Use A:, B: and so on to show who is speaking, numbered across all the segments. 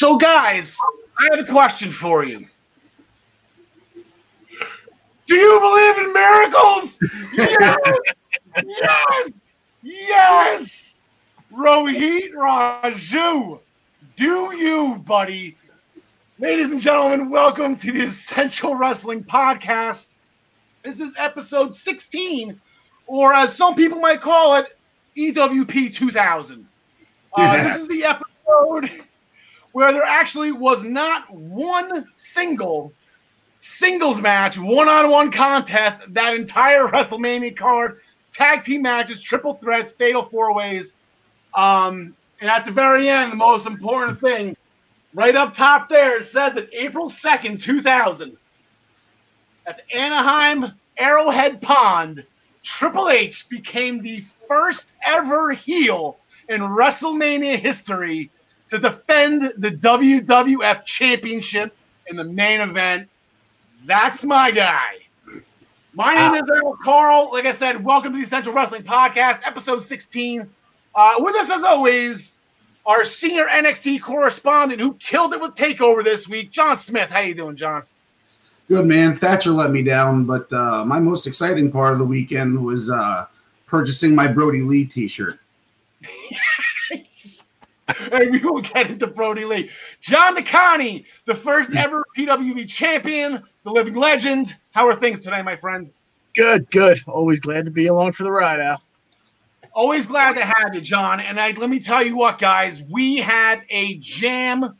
A: So, guys, I have a question for you. Do you believe in miracles? Yes! yes! Yes! Rohit Raju. Do you, buddy? Ladies and gentlemen, welcome to the Essential Wrestling Podcast. This is episode 16, or as some people might call it, EWP 2000. Uh, This is the episode where there actually was not one single singles match, one on one contest, that entire WrestleMania card, tag team matches, triple threats, fatal four ways. Um, and at the very end, the most important thing, right up top there, it says that April 2nd, 2000, at the Anaheim Arrowhead Pond, Triple H became the first ever heel in WrestleMania history to defend the WWF Championship in the main event that's my guy. My name is Errol Carl. Like I said, welcome to the Essential Wrestling Podcast, episode 16. Uh, with us, as always, our senior NXT correspondent who killed it with Takeover this week, John Smith. How you doing, John?
B: Good man. Thatcher let me down, but uh, my most exciting part of the weekend was uh, purchasing my Brodie Lee T-shirt.
A: and we will get into Brodie Lee. John DeConnie, the first ever PWB champion, the living legend. How are things today, my friend?
C: Good, good. Always glad to be along for the ride, Al.
A: Always glad to have you, John. And I, let me tell you what, guys, we had a jam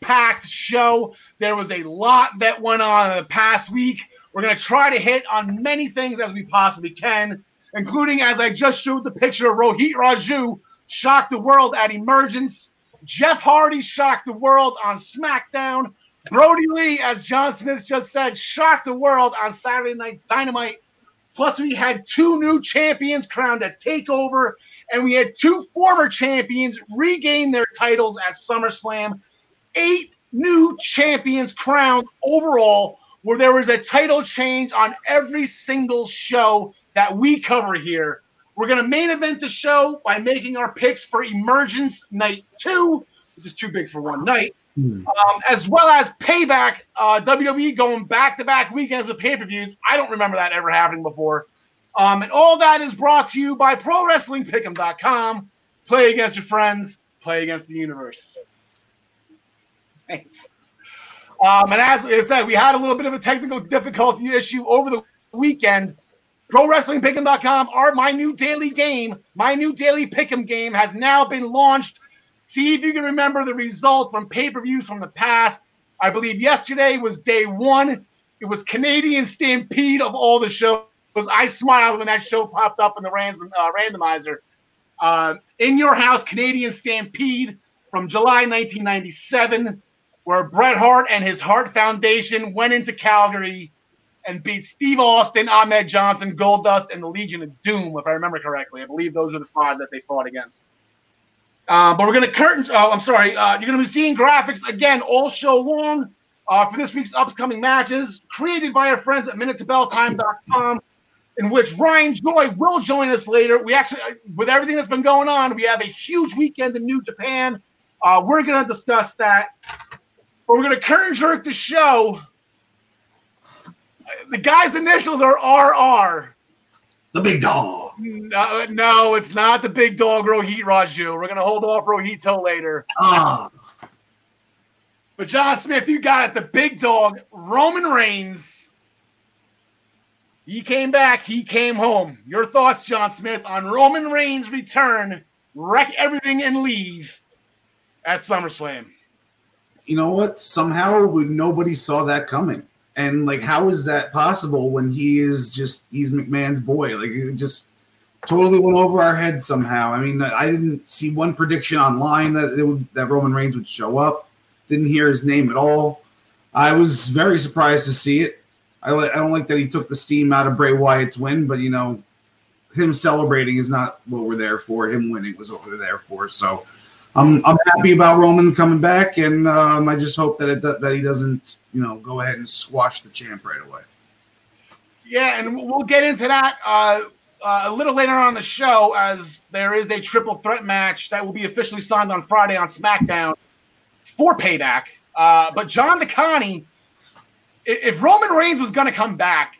A: packed show. There was a lot that went on in the past week. We're going to try to hit on many things as we possibly can, including, as I just showed the picture, of Rohit Raju shocked the world at Emergence. Jeff Hardy shocked the world on SmackDown. Brodie Lee, as John Smith just said, shocked the world on Saturday Night Dynamite. Plus, we had two new champions crowned at TakeOver, and we had two former champions regain their titles at SummerSlam. Eight new champions crowned overall, where there was a title change on every single show that we cover here. We're going to main event the show by making our picks for Emergence Night 2, which is too big for one night, um, as well as Payback, uh, WWE going back to back weekends with pay per views. I don't remember that ever happening before. Um, and all that is brought to you by ProWrestlingPick'em.com. Play against your friends, play against the universe. Thanks. Um, and as I said, we had a little bit of a technical difficulty issue over the weekend. ProWrestlingPick'em.com, our my new daily game, my new daily pick'em game has now been launched. See if you can remember the result from pay-per-views from the past. I believe yesterday was day one. It was Canadian Stampede of all the shows. I smiled when that show popped up in the random, uh, randomizer. Uh, in Your House, Canadian Stampede from July 1997, where Bret Hart and his Hart Foundation went into Calgary and beat Steve Austin, Ahmed Johnson, Goldust, and the Legion of Doom, if I remember correctly. I believe those are the five that they fought against. Uh, but we're going to curtain. Oh, I'm sorry. Uh, you're going to be seeing graphics again all show long uh, for this week's upcoming matches, created by our friends at MinuteToBellTime.com, in which Ryan Joy will join us later. We actually, with everything that's been going on, we have a huge weekend in New Japan. Uh, we're going to discuss that. But we're going to curtain jerk the show the guy's initials are RR.
B: The big dog.
A: No, no, it's not the big dog Rohit Raju. We're gonna hold off Rohit till later.
B: Ah,
A: But John Smith, you got it. The big dog, Roman Reigns. He came back. He came home. Your thoughts, John Smith, on Roman Reigns' return, wreck everything and leave at SummerSlam.
B: you know what? Somehow nobody saw that coming. And like, how is that possible when he is just he's McMahon's boy? Like, it just totally went over our heads somehow. I mean, I didn't see one prediction online that it would that Roman Reigns would show up. Didn't hear his name at all. I was very surprised to see it. I I don't like that he took the steam out of Bray Wyatt's win, but you know, him celebrating is not what we're there for. Him winning was what we're there for. So. I'm, I'm happy about Roman coming back, and um, I just hope that it, that he doesn't, you know, go ahead and squash the champ right away.
A: Yeah, and we'll get into that uh, uh, a little later on the show as there is a triple threat match that will be officially signed on Friday on SmackDown. for payback. Uh, but John DeConnie, if Roman Reigns was going to come back,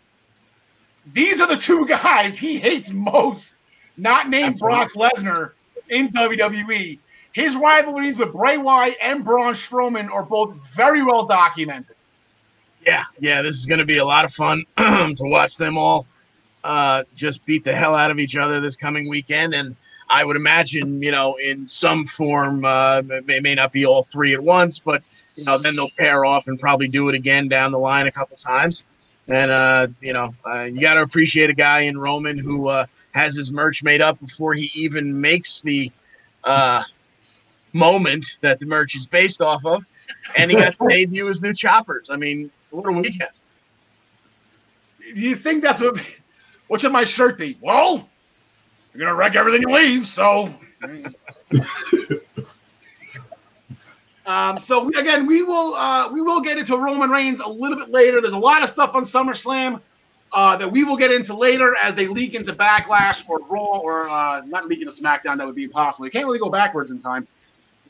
A: these are the two guys he hates most, not named Absolutely. Brock Lesnar in WWE. His rivalries with Bray Wyatt and Braun Strowman are both very well documented.
C: Yeah, yeah, this is going to be a lot of fun to watch them all uh, just beat the hell out of each other this coming weekend. And I would imagine, you know, in some form, uh, may, may not be all three at once, but, you know, then they'll pair off and probably do it again down the line a couple times. And, uh, you know, uh, you got to appreciate a guy in Roman who uh, has his merch made up before he even makes the uh, moment that the merch is based off of. And he got to debut his new choppers. I mean, what a weekend.
A: Do you think that's what what should my shirt be? Well, you're gonna wreck everything you leave, so. um, so again, we will uh, we will get into Roman Reigns a little bit later. There's a lot of stuff on SummerSlam uh, that we will get into later as they leak into Backlash or Raw or uh, not leak into SmackDown. That would be impossible. You can't really go backwards in time.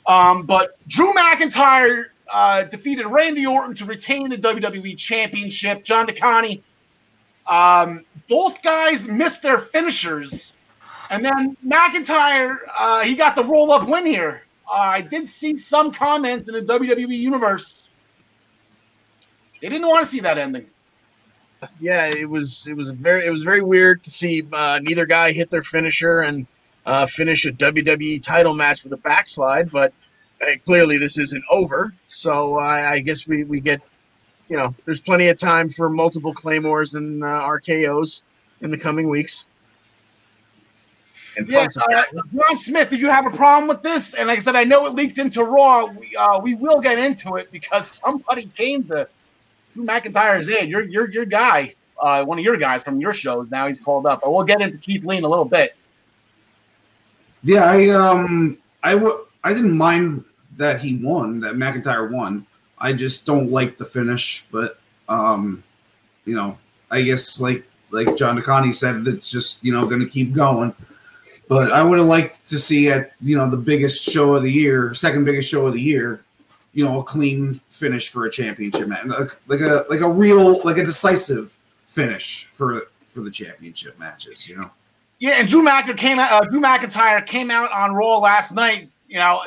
A: Um, but Drew McIntyre uh, defeated Randy Orton to retain the WWE Championship. John DeConnie um, both guys missed their finishers. And then McIntyre, uh, he got the roll up win here. Uh, I did see some comments in the WWE universe. They didn't want to see that ending.
C: Yeah, it was it was very it was very weird to see uh, neither guy hit their finisher and uh, finish a WWE title match with a backslide. But uh, clearly, this isn't over. So I guess we we get you know, there's plenty of time for multiple claymores and uh, RKO's in the coming weeks.
A: And yeah, uh, John Smith, did you have a problem with this? And like I said, I know it leaked into Raw. We, uh, we will get into it because somebody came to Drew McIntyre's aid. Your your your guy, uh, one of your guys from your shows. Now he's called up, but we'll get into Keith Lee in a little bit.
B: Yeah, I um I w- I didn't mind that he won, that McIntyre won. I just don't like the finish, but um, you know, I guess like like John DeConnie said, it's just you know going to keep going. But I would have liked to see at you know the biggest show of the year, second biggest show of the year, you know, a clean finish for a championship match, like a like a real like a decisive finish for for the championship matches, you know.
A: Yeah, and Drew McIntyre came out. Uh, Drew McIntyre came out on Raw last night. You know,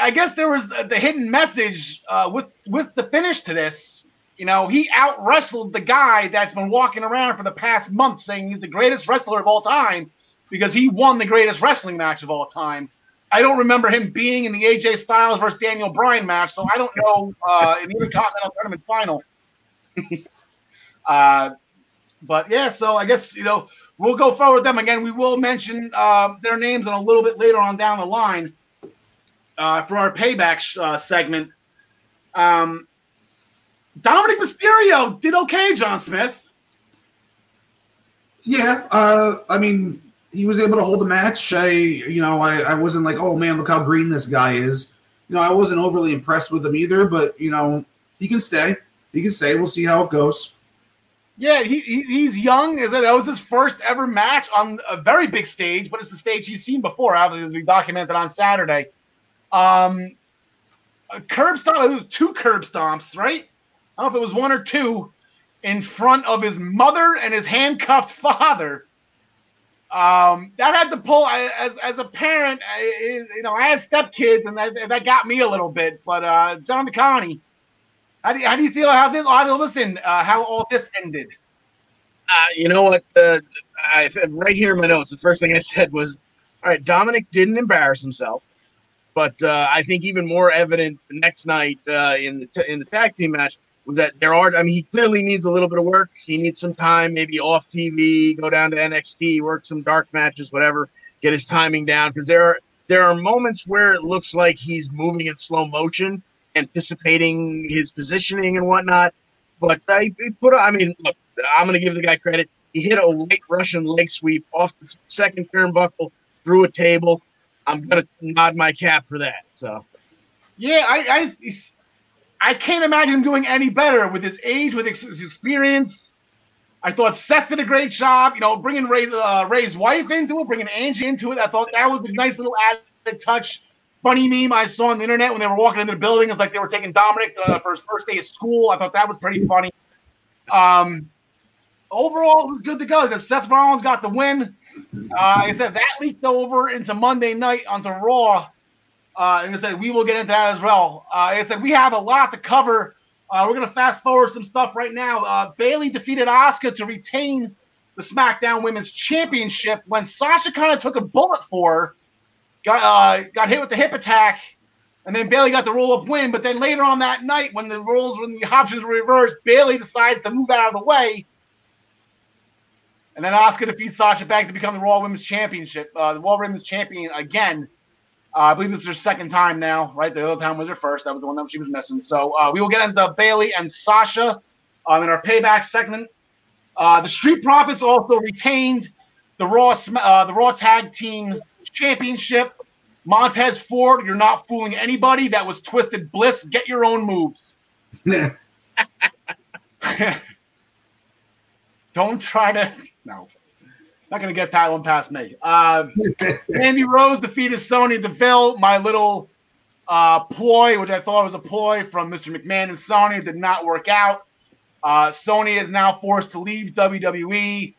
A: I guess there was the hidden message uh, with with the finish to this. You know, he out wrestled the guy that's been walking around for the past month saying he's the greatest wrestler of all time because he won the greatest wrestling match of all time. I don't remember him being in the AJ Styles versus Daniel Bryan match, so I don't know uh, in the Intercontinental Tournament final. uh, but yeah, so I guess you know we'll go forward with them again. We will mention uh, their names in a little bit later on down the line uh, for our payback uh, segment. Um, Dominic Mysterio did okay, John Smith.
B: Yeah, uh, I mean, he was able to hold the match. I, you know, I, I wasn't like, oh man, look how green this guy is. You know, I wasn't overly impressed with him either, but you know, he can stay. He can stay. We'll see how it goes.
A: Yeah, he, he he's young. Is that was his first ever match on a very big stage, but it's the stage he's seen before, obviously, as we documented on Saturday. Um, curb stomp, two curb stomps, right? I don't know if it was one or two in front of his mother and his handcuffed father. Um, that had to pull as as a parent. I, you know, I have stepkids, and that that got me a little bit. But uh, John DeConnie, how do you, how do you feel how this how listen uh, how all this ended?
C: Uh, you know what? Uh, I right here in my notes. The first thing I said was, "All right, Dominic didn't embarrass himself." But uh, I think even more evident the next night uh, in the t- in the tag team match was that there are. I mean, he clearly needs a little bit of work. He needs some time, maybe off TV, go down to NXT, work some dark matches, whatever, get his timing down. Because there are there are moments where it looks like he's moving in slow motion, anticipating his positioning and whatnot. But uh, he, put. I mean, look, I'm going to give the guy credit. He hit a late Russian leg sweep off the second turnbuckle through a table. I'm gonna nod my cap for that. So,
A: yeah, I, I, I can't imagine him doing any better with his age, with his experience. I thought Seth did a great job. You know, bringing Ray's, uh, Ray's wife into it, bringing Angie into it. I thought that was a nice little added touch. Funny meme I saw on the internet when they were walking into the building. It's like they were taking Dominic uh, for his first day of school. I thought that was pretty funny. Um, overall, it was good to go. Seth Rollins got the win. Uh, I said, that leaked over into Monday night onto Raw. Uh, and I said, we will get into that as well. Uh, I said, we have a lot to cover. Uh, we're going to fast forward some stuff right now. Uh, Bayley defeated Asuka to retain the SmackDown Women's Championship when Sasha kind of took a bullet for her, got uh, got hit with the hip attack, and then Bayley got the roll up win. But then later on that night, when the roles when the options were reversed, Bayley decides to move out of the way and then Asuka defeats Sasha Banks to become the Raw Women's Championship, uh, the Raw Women's Champion again. Uh, I believe this is her second time now, right? The other time was her first. That was the one that she was missing. So uh, we will get into Bayley and Sasha um, in our payback segment. Uh, the Street Profits also retained the Raw uh, the Raw Tag Team Championship. Montez Ford, you're not fooling anybody. That was Twisted Bliss. Get your own moves. Don't try to no. Not going to get that one past me. Uh, Mandy Rose defeated Sonya Deville. My little uh, ploy, which I thought was a ploy from Mr. McMahon and Sonya, did not work out. Uh, Sonya is now forced to leave WWE.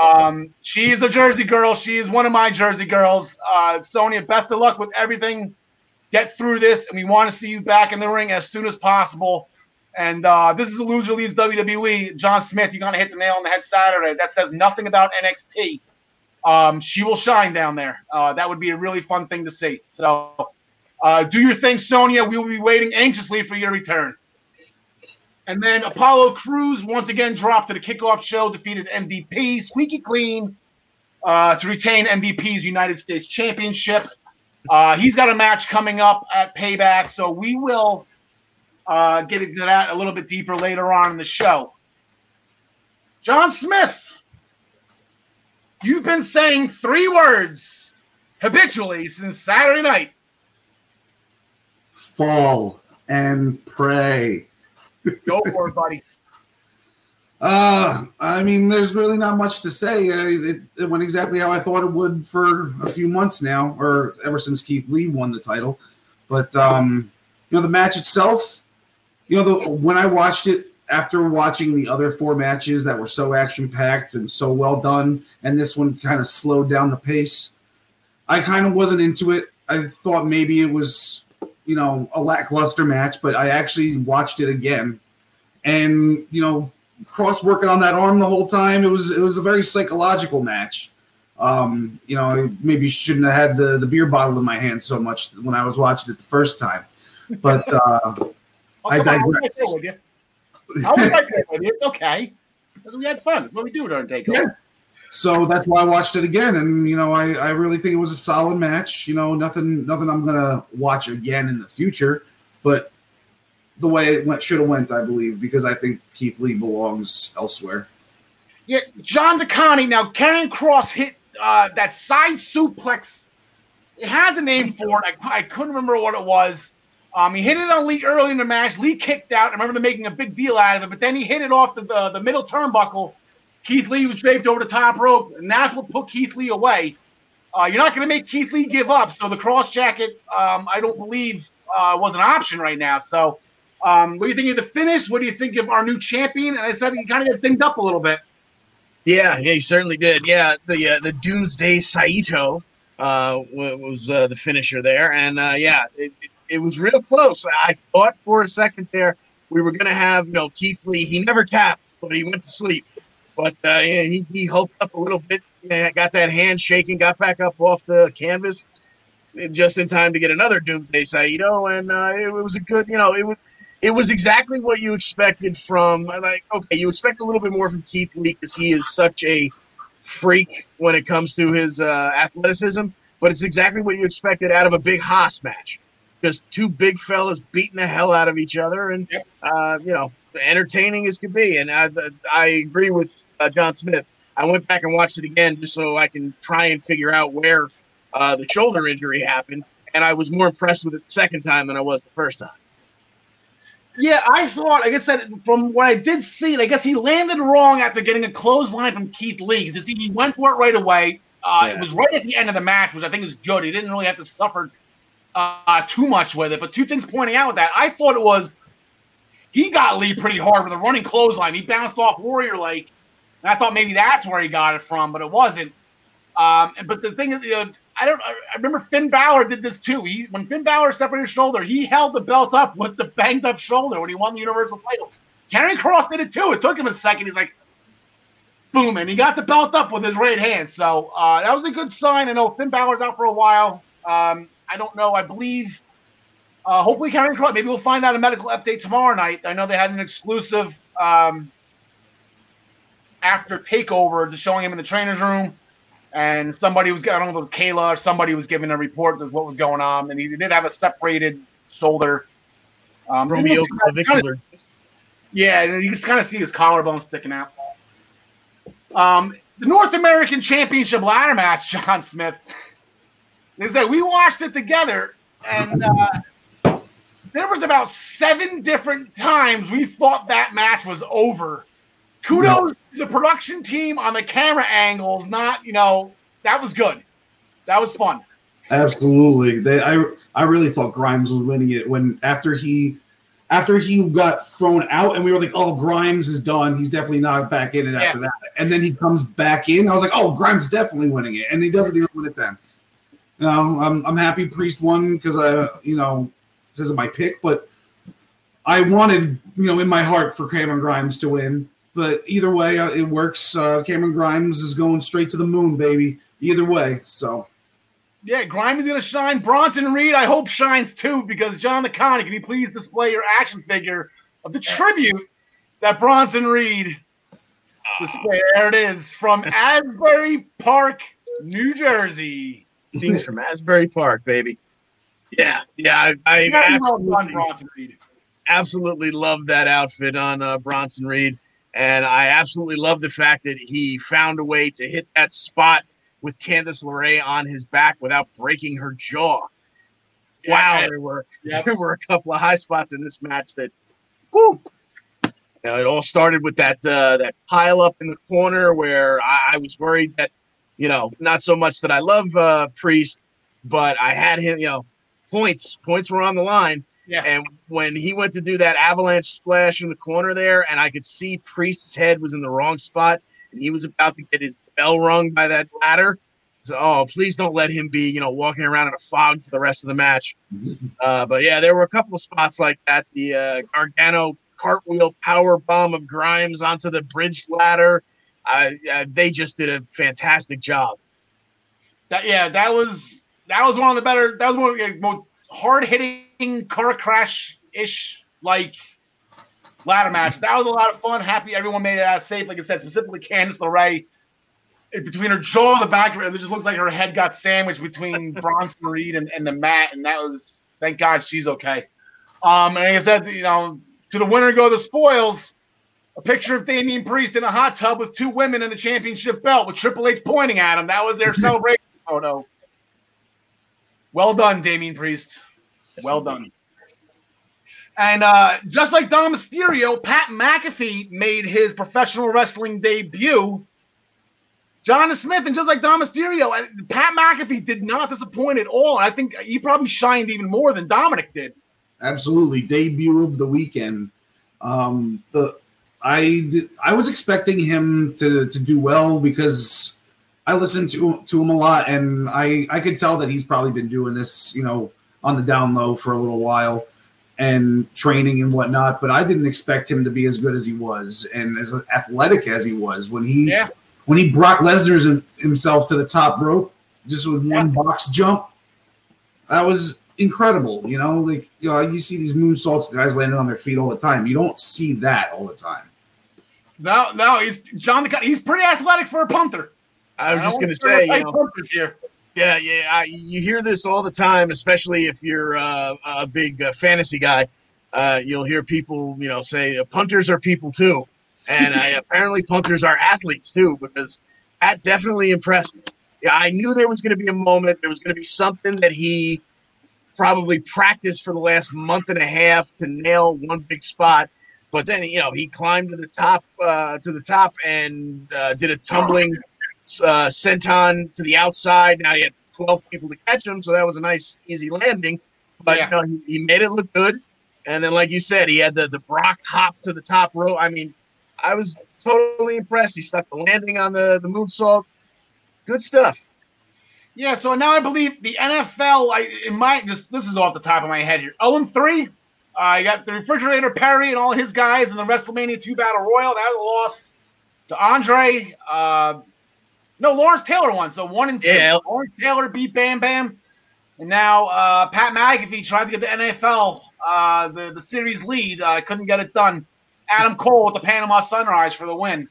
A: Um, she is a Jersey girl. She is one of my Jersey girls. Uh, Sonya, best of luck with everything. Get through this, and we want to see you back in the ring as soon as possible. And uh, this is a loser leaves WWE. John Smith, you're gonna hit the nail on the head Saturday. That says nothing about NXT. Um, she will shine down there. Uh, that would be a really fun thing to see. So uh, do your thing, Sonya. We will be waiting anxiously for your return. And then Apollo Crews once again dropped to the kickoff show, defeated MVP squeaky clean uh, to retain MVP's United States Championship. Uh, he's got a match coming up at Payback, so we will uh, get into that a little bit deeper later on in the show. John Smith, you've been saying three words habitually since Saturday night.
B: Fall and pray.
A: Go for it, buddy.
B: Uh, I mean, there's really not much to say. It, it, went exactly how I thought it would for a few months now, or ever since Keith Lee won the title. But um, you know, the match itself, you know, the, when I watched it after watching the other four matches that were so action packed and so well done, and this one kind of slowed down the pace, I kind of wasn't into it. I thought maybe it was, you know, a lackluster match, but I actually watched it again, and you know, Kross working on that arm the whole time. It was it was a very psychological match. Um, you know, I maybe shouldn't have had the the beer bottle in my hand so much when I was watching it the first time, but. Uh,
A: I digress. I with you. I was right there with you. It's okay. We had fun. It's what we do during takeover. Yeah.
B: So that's why I watched it again, and you know, I, I really think it was a solid match. You know, nothing nothing I'm gonna watch again in the future, but the way it went should have went, I believe, because I think Keith Lee belongs elsewhere.
A: Yeah, John DeConnie. Now, Karrion Kross hit uh, that side suplex. It has a name for it. I, I couldn't remember what it was. Um, he hit it on Lee early in the match. Lee kicked out. I remember them making a big deal out of it, but then he hit it off the, the, the middle turnbuckle. Keith Lee was draped over the top rope, and that's what put Keith Lee away. Uh, you're not going to make Keith Lee give up. So the Kross Jacket, um, I don't believe, uh, was an option right now. So, um, what do you think of the finish? What do you think of our new champion? And I said he kind of got dinged up a little bit.
C: Yeah, yeah, he certainly did. Yeah, the uh, the Doomsday Saito uh, was uh, the finisher there, and uh, yeah, it, it was real close. I thought for a second there we were going to have, you know, Keith Lee. He never tapped, but he went to sleep. But uh, yeah, he, he hulked up a little bit, got that hand shaking, got back up off the canvas just in time to get another Doomsday Saito. And uh, it, it was a good, you know, it was it was exactly what you expected from like okay you expect a little bit more from keith lee because he is such a freak when it comes to his uh, athleticism but it's exactly what you expected out of a big haas match just two big fellas beating the hell out of each other, and uh, you know, entertaining as could be. And I, I agree with uh, John Smith. I went back and watched it again just so I can try and figure out where uh, the shoulder injury happened, and I was more impressed with it the second time than I was the first time.
A: Yeah, I thought, like I said, from what I did see I guess he landed wrong after getting a clothesline from Keith Lee. Because he went for it right away. Uh, yeah. It was right at the end of the match, which I think is good. He didn't really have to suffer uh, too much with it. But two things pointing out with that, I thought it was he got Lee pretty hard with a running clothesline. He bounced off Warrior like, and I thought maybe that's where he got it from, but it wasn't. Um, but the thing is, you know, I don't. I remember Finn Balor did this too. He when Finn Balor separated his shoulder, he held the belt up with the banged up shoulder when he won the Universal title. Karrion Kross did it too. It took him a second. He's like, boom, and he got the belt up with his right hand. So uh, that was a good sign. I know Finn Balor's out for a while. Um, I don't know. I believe. Uh, hopefully, Karrion Kross. Maybe we'll find out a medical update tomorrow night. I know they had an exclusive um, after takeover, just showing him in the trainer's room and somebody was I don't know if it was Kayla or somebody was giving a report of what was going on, and he did have a separated shoulder.
C: Um, acromioclavicular.
A: Yeah, you can kind of see his collarbone sticking out. Um, the North American Championship ladder match, John Smith. Is that we watched it together, and uh, there was about seven different times we thought that match was over kudos to the production team on the camera angles. Not, you know, that was good. That was fun.
B: Absolutely. They, I, I really thought Grimes was winning it when after he, after he got thrown out, and we were like, "Oh, Grimes is done. He's definitely not back in it after yeah. that." And then he comes back in. I was like, "Oh, Grimes definitely winning it," and he doesn't even win it then. You know, I'm I'm happy Priest won because I, you know, because of my pick, but I wanted, you know, in my heart for Cameron Grimes to win. But either way, uh, it works. Uh, Cameron Grimes is going straight to the moon, baby. Either way, so.
A: Yeah, Grimes is going to shine. Bronson Reed, I hope shines too, because John DeConnie, can you please display your action figure of the yes. tribute that Bronson Reed display? There it is from Asbury Park, New Jersey.
C: He's from Asbury Park, baby. Yeah, yeah, I, I absolutely, absolutely love that outfit on uh, Bronson Reed. And I absolutely love the fact that he found a way to hit that spot with Candice LeRae on his back without breaking her jaw. Yeah, wow, there were yep. there were a couple of high spots in this match that, you know, it all started with that uh, that pile up in the corner where I, I, was worried that, you know, not so much that I love uh, Priest, but I had him, you know, points points were on the line, yeah. And when he went to do that avalanche splash in the corner there, and I could see Priest's head was in the wrong spot, and he was about to get his bell rung by that ladder. So, oh, please don't let him be, you know, walking around in a fog for the rest of the match. Uh, but yeah, there were a couple of spots like that. The uh, Gargano cartwheel power bomb of Grimes onto the bridge ladder. Uh, they just did a fantastic job.
A: That yeah, that was that was one of the better. That was one of the most hard hitting car crash ish like ladder match. That was a lot of fun. Happy everyone made it out safe. Like I said, specifically Candice LeRae. Between her jaw and the back of it, it just looks like her head got sandwiched between Bronson Reed and, and the mat, and that was thank God she's okay. Um, and like I said, you know, to the winner go the spoils. A picture of Damian Priest in a hot tub with two women in the championship belt with Triple H pointing at him. That was their celebration photo. Well done, Damian Priest. Well done. And uh, just like Dom Mysterio, Pat McAfee made his professional wrestling debut. John Smith, and just like Dom Mysterio, Pat McAfee did not disappoint at all. I think he probably shined even more than Dominic did.
B: Absolutely, debut of the weekend. Um, the I did, I was expecting him to to do well because I listened to to him a lot, and I I could tell that he's probably been doing this, you know, on the down low for a little while and training and whatnot. But I didn't expect him to be as good as he was and as athletic as he was when he yeah. when he Brock Lesnar's himself to the top rope just with one yeah. box jump. That was incredible. You know, like you know, you see these moonsaults, guys landing on their feet all the time. You don't see that all the time.
A: No, no, he's John. The he's pretty athletic for a punter.
C: I was I just going to say, you know, here. yeah, yeah, I, you hear this all the time, especially if you're uh, a big uh, fantasy guy. Uh, you'll hear people, you know, say punters are people too, and I, apparently punters are athletes too, because that definitely impressed me. Yeah, I knew there was going to be a moment. There was going to be something that he probably practiced for the last month and a half to nail one big spot. But then, you know, he climbed to the top, uh, to the top, and uh, did a tumbling uh, senton to the outside. Now he had 12 people to catch him, so that was a nice, easy landing. But
A: Yeah.
C: you know, he, he made it look good. And then, like you said, he had the, the Brock hop to the top row. I mean, I was totally impressed. He stuck the landing on the, the moonsault. Good stuff.
A: Yeah, so now I believe the NFL. I in my this this is off the top of my head here. Zero and three. Uh, got the refrigerator Perry and all his guys in the WrestleMania two battle royal. That was a loss to Andre. Uh, no, Lawrence Taylor won. So one and two.
C: Yeah.
A: Lawrence Taylor beat Bam Bam, and now uh, Pat McAfee tried to get the NFL uh, the the series lead. Uh, couldn't get it done. Adam Cole with the Panama Sunrise for the win.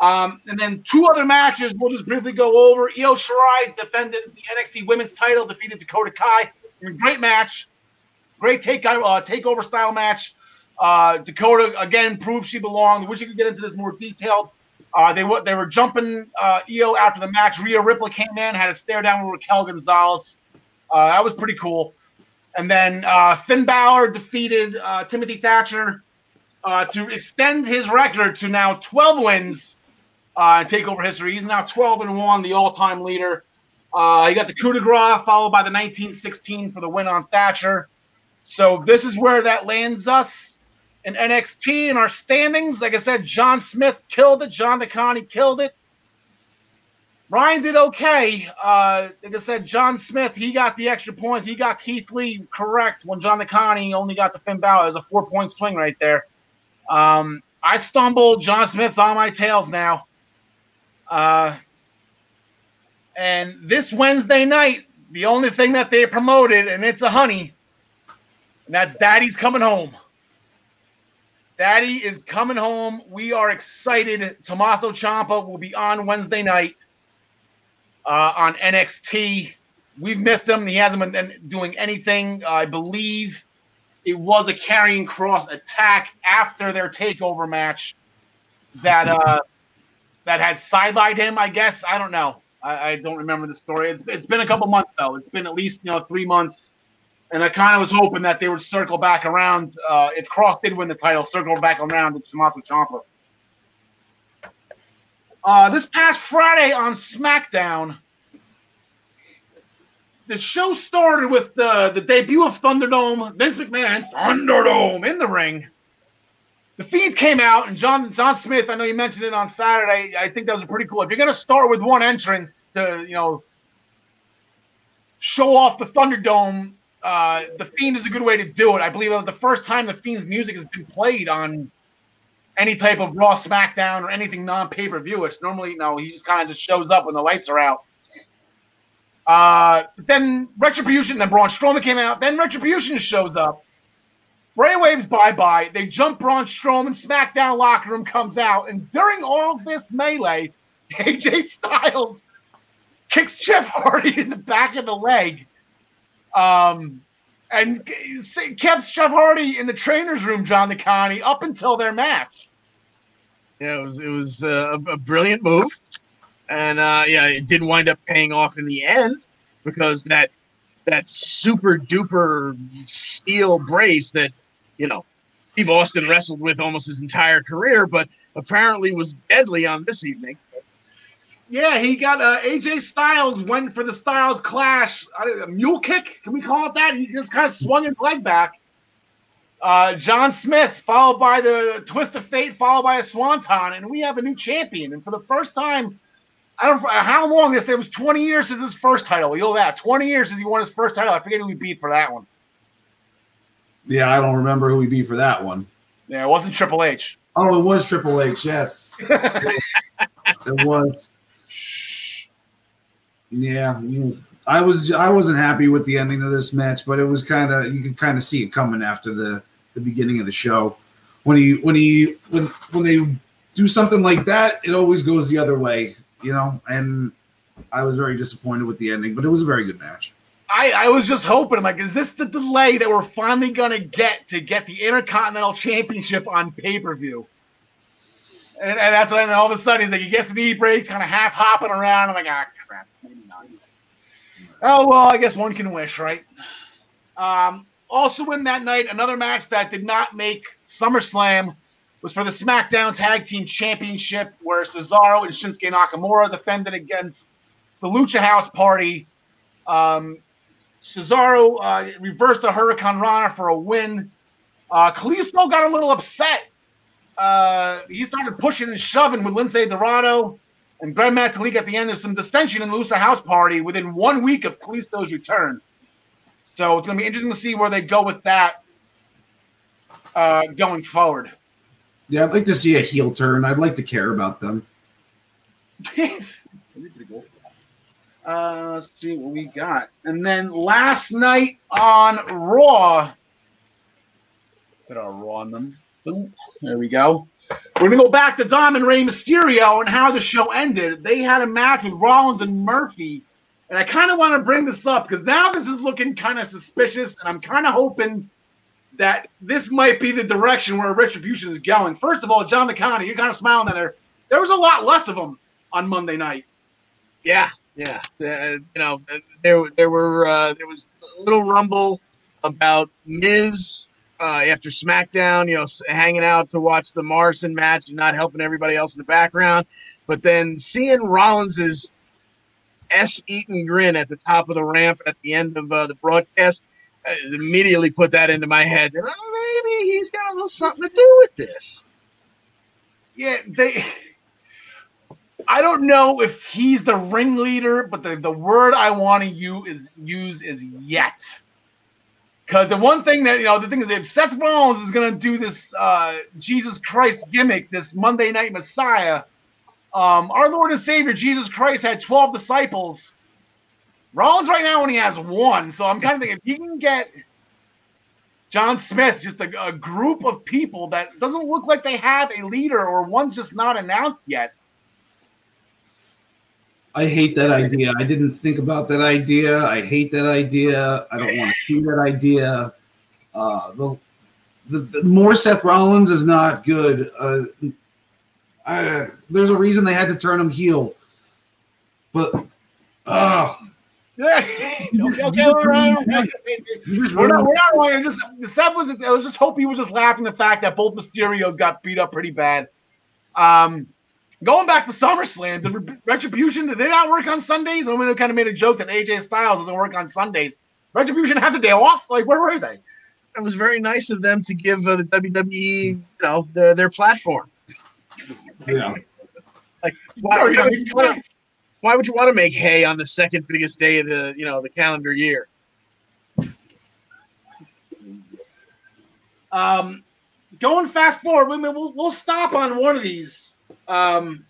A: Um, and then two other matches we'll just briefly go over. Io Shirai defended the NXT Women's title, defeated Dakota Kai. Great match, great take uh, takeover style match. Uh, Dakota again proved she belonged. Wish you could get into this more detailed. Uh, they were they were jumping uh, Io after the match. Rhea Ripley came in, had a stare down with Raquel Gonzalez. Uh, that was pretty cool. And then uh, Finn Balor defeated uh, Timothy Thatcher uh, to extend his record to now 12 wins uh, and take over history. He's now 12 and 1, the all time leader. He got the coup de grace, followed by the 1916 for the win on Thatcher. So this is where that lands us in NXT in our standings. Like I said, John Smith killed it. John DeConnie killed it. Ryan did okay. Uh, like I said, John Smith, he got the extra points. He got Keith Lee correct when John DeConnie only got the Finn Balor. It was a four point swing right there. Um, I stumbled. John Smith's on my tails now. Uh, and this Wednesday night, the only thing that they promoted, and it's a honey, and that's Daddy's coming home. Daddy is coming home. We are excited. Tommaso Ciampa will be on Wednesday night uh, on NXT. We've missed him. He hasn't been doing anything. I believe it was a Karrion Kross attack after their takeover match that uh, that had sidelined him. I guess I don't know. I, I don't remember the story. It's, it's been a couple months though. It's been at least you know three months, and I kind of was hoping that they would circle back around. Uh, if Kross did win the title, circle back around to Tommaso Ciampa. Uh, this past Friday on SmackDown, the show started with the, the debut of Thunderdome, Vince McMahon, Thunderdome in the ring. The feeds came out, and John John Smith, I know you mentioned it on Saturday. I think that was pretty cool. If you're gonna start with one entrance to, you know, show off the Thunderdome, uh, the Fiend is a good way to do it. I believe it was the first time the Fiend's music has been played on any type of Raw, SmackDown, or anything non-pay per view. It's normally no, he just kind of just shows up when the lights are out. Uh, then Retribution, then Braun Strowman came out. Then Retribution shows up. Bray waves bye bye. They jump Braun Strowman. SmackDown locker room comes out, and during all this melee, AJ Styles kicks Jeff Hardy in the back of the leg, um, and kept Jeff Hardy in the trainer's room, John DeConnie, up until their match.
C: Yeah, it was it was uh, a, a brilliant move, and uh, yeah, it didn't wind up paying off in the end because that that super duper steel brace that you know Steve Austin wrestled with almost his entire career, but apparently was deadly on this evening.
A: Yeah, he got uh, AJ Styles went for the Styles Clash I a mule kick. Can we call it that? He just kind of swung his leg back. Uh, John Smith followed by the twist of fate, followed by a swanton, and we have a new champion. And for the first time, I don't know how long this. It was 20 years since his first title. You know that 20 years since he won his first title. I forget who he beat for that one.
B: Yeah, I don't remember who he beat for that one.
A: Yeah, it wasn't Triple H.
B: Oh, it was Triple H. Yes, it was. Yeah. I was. I wasn't happy with the ending of this match, but it was kind of you could kind of see it coming after the the beginning of the show. When he when he when when they do something like that, it always goes the other way, you know. And I was very disappointed with the ending, but it was a very good match.
A: I, I was just hoping, I'm like, is this the delay that we're finally gonna get to get the Intercontinental Championship on pay per view? And, and that's when all of a sudden he's like, he gets the knee breaks, kind of half hopping around. I'm like, ah, crap, maybe not. Oh well, I guess one can wish, right? Um, also in that night, another match that did not make SummerSlam was for the SmackDown Tag Team Championship, where Cesaro and Shinsuke Nakamura defended against the Lucha House Party Um, Cesaro uh, reversed the hurricanrana for a win. Uh, Kalisto got a little upset. Uh, he started pushing and shoving with Lince Dorado and Grand Metalik at the end. There's some dissension in the Lucha House Party within one week of Kalisto's return. So it's going to be interesting to see where they go with that uh, going forward.
B: Yeah, I'd like to see a heel turn. I'd like to care about them.
A: Uh, let's see what we got. And then last night on Raw, put our Raw on them. There we go. We're gonna go back to Dom and Rey Mysterio and how the show ended. They had a match with Rollins and Murphy, and I kind of want to bring this up because now this is looking kind of suspicious, and I'm kind of hoping that this might be the direction where Retribution is going. First of all, John LeConte, you're kind of smiling there. There was a lot less of them on Monday night.
C: Yeah, yeah. Uh, you know, there there were uh, there was a little rumble about Miz uh, after SmackDown. You know, hanging out to watch the Morrison match and not helping everybody else in the background. But then seeing Rollins's s eaten grin at the top of the ramp at the end of uh, the broadcast uh, immediately put that into my head. Oh, maybe he's got a little something to do with this.
A: Yeah, they. I don't know if he's the ringleader, but the, the word I want to use is use is yet. Because the one thing that you know, the thing is, if Seth Rollins is going to do this uh, Jesus Christ gimmick, this Monday Night Messiah, um, our Lord and Savior Jesus Christ had twelve disciples. Rollins right now only has one, so I'm kind of thinking if he can get John Smith, just a, a group of people that doesn't look like they have a leader or one's just not announced yet.
B: I hate that idea. I didn't think about that idea. I hate that idea. I don't want to see that idea. Uh, the, the, the more Seth Rollins is not good. Uh, I, there's a reason they had to turn him heel. But, oh,
A: yeah. okay, okay, all right, okay. We're not, we're not lying. Just Seth was. I was just hoping he was just laughing the fact that both Mysterios got beat up pretty bad. Um, going back to SummerSlam, the Retribution did they not work on Sundays? I mean, they kind of made a joke that AJ Styles doesn't work on Sundays. Retribution had the day off. Like, where were they?
C: It was very nice of them to give uh, the WWE, you know, their their platform.
B: yeah.
C: Like, why, why, would you want to, why would you want to make hay on the second biggest day of the you know the calendar year?
A: Um, going fast forward, we'll, we'll stop on one of these. Um,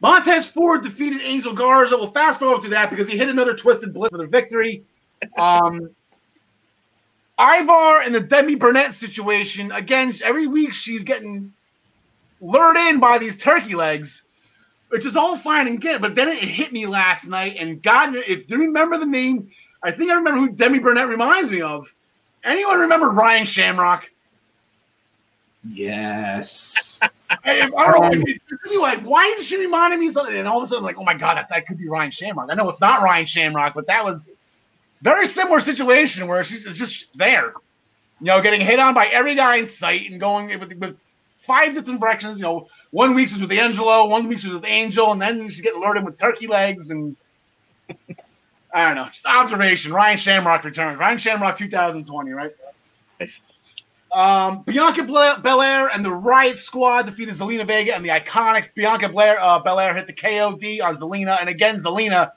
A: Montez Ford defeated Angel Garza. We'll fast forward to that because he hit another twisted bliss for the victory. Um, Ivar and the Demi Burnett situation. Again, every week she's getting lured in by these turkey legs, which is all fine and good. But then it hit me last night, and God, if you remember the name, I think I remember who Demi Burnett reminds me of. Anyone remember Ryan Shamrock?
B: Yes.
A: I, I don't know. It's really like, why did she remind me of something? And all of a sudden, like, oh my god, that, that could be Ryan Shamrock. I know it's not Ryan Shamrock, but that was very similar situation where she's just there, you know, getting hit on by every guy in sight and going with, with five different directions. You know, one week she's with Angelo, one week she's with Angel, and then she's getting lured in with turkey legs and. I don't know. Just observation. Ryan Shamrock returns. Ryan Shamrock 2020, right? Um, Bianca Belair and the Riot Squad defeated Zelina Vega and the Iconics. Bianca Blair, uh, Belair hit the KOD on Zelina, and again Zelina.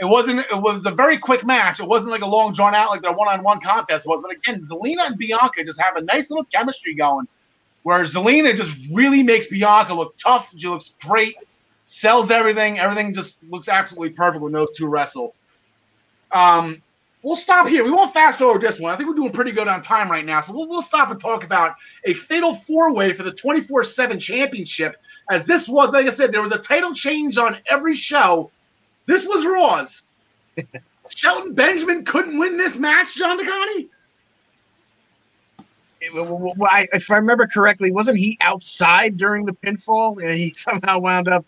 A: It wasn't. It was a very quick match. It wasn't like a long drawn out like their one on one contest was. But again, Zelina and Bianca just have a nice little chemistry going, where Zelina just really makes Bianca look tough. She looks great, sells everything. Everything just looks absolutely perfect when those two wrestle. Um, we'll stop here. We won't fast forward this one. I think we're doing pretty good on time right now. So we'll, we'll stop and talk about a fatal four way for the 24 7 championship. As this was, like I said, there was a title change on every show. This was Raw's. Shelton Benjamin couldn't win this match, John DeConnie?
C: If I remember correctly, wasn't he outside during the pinfall? And he somehow wound up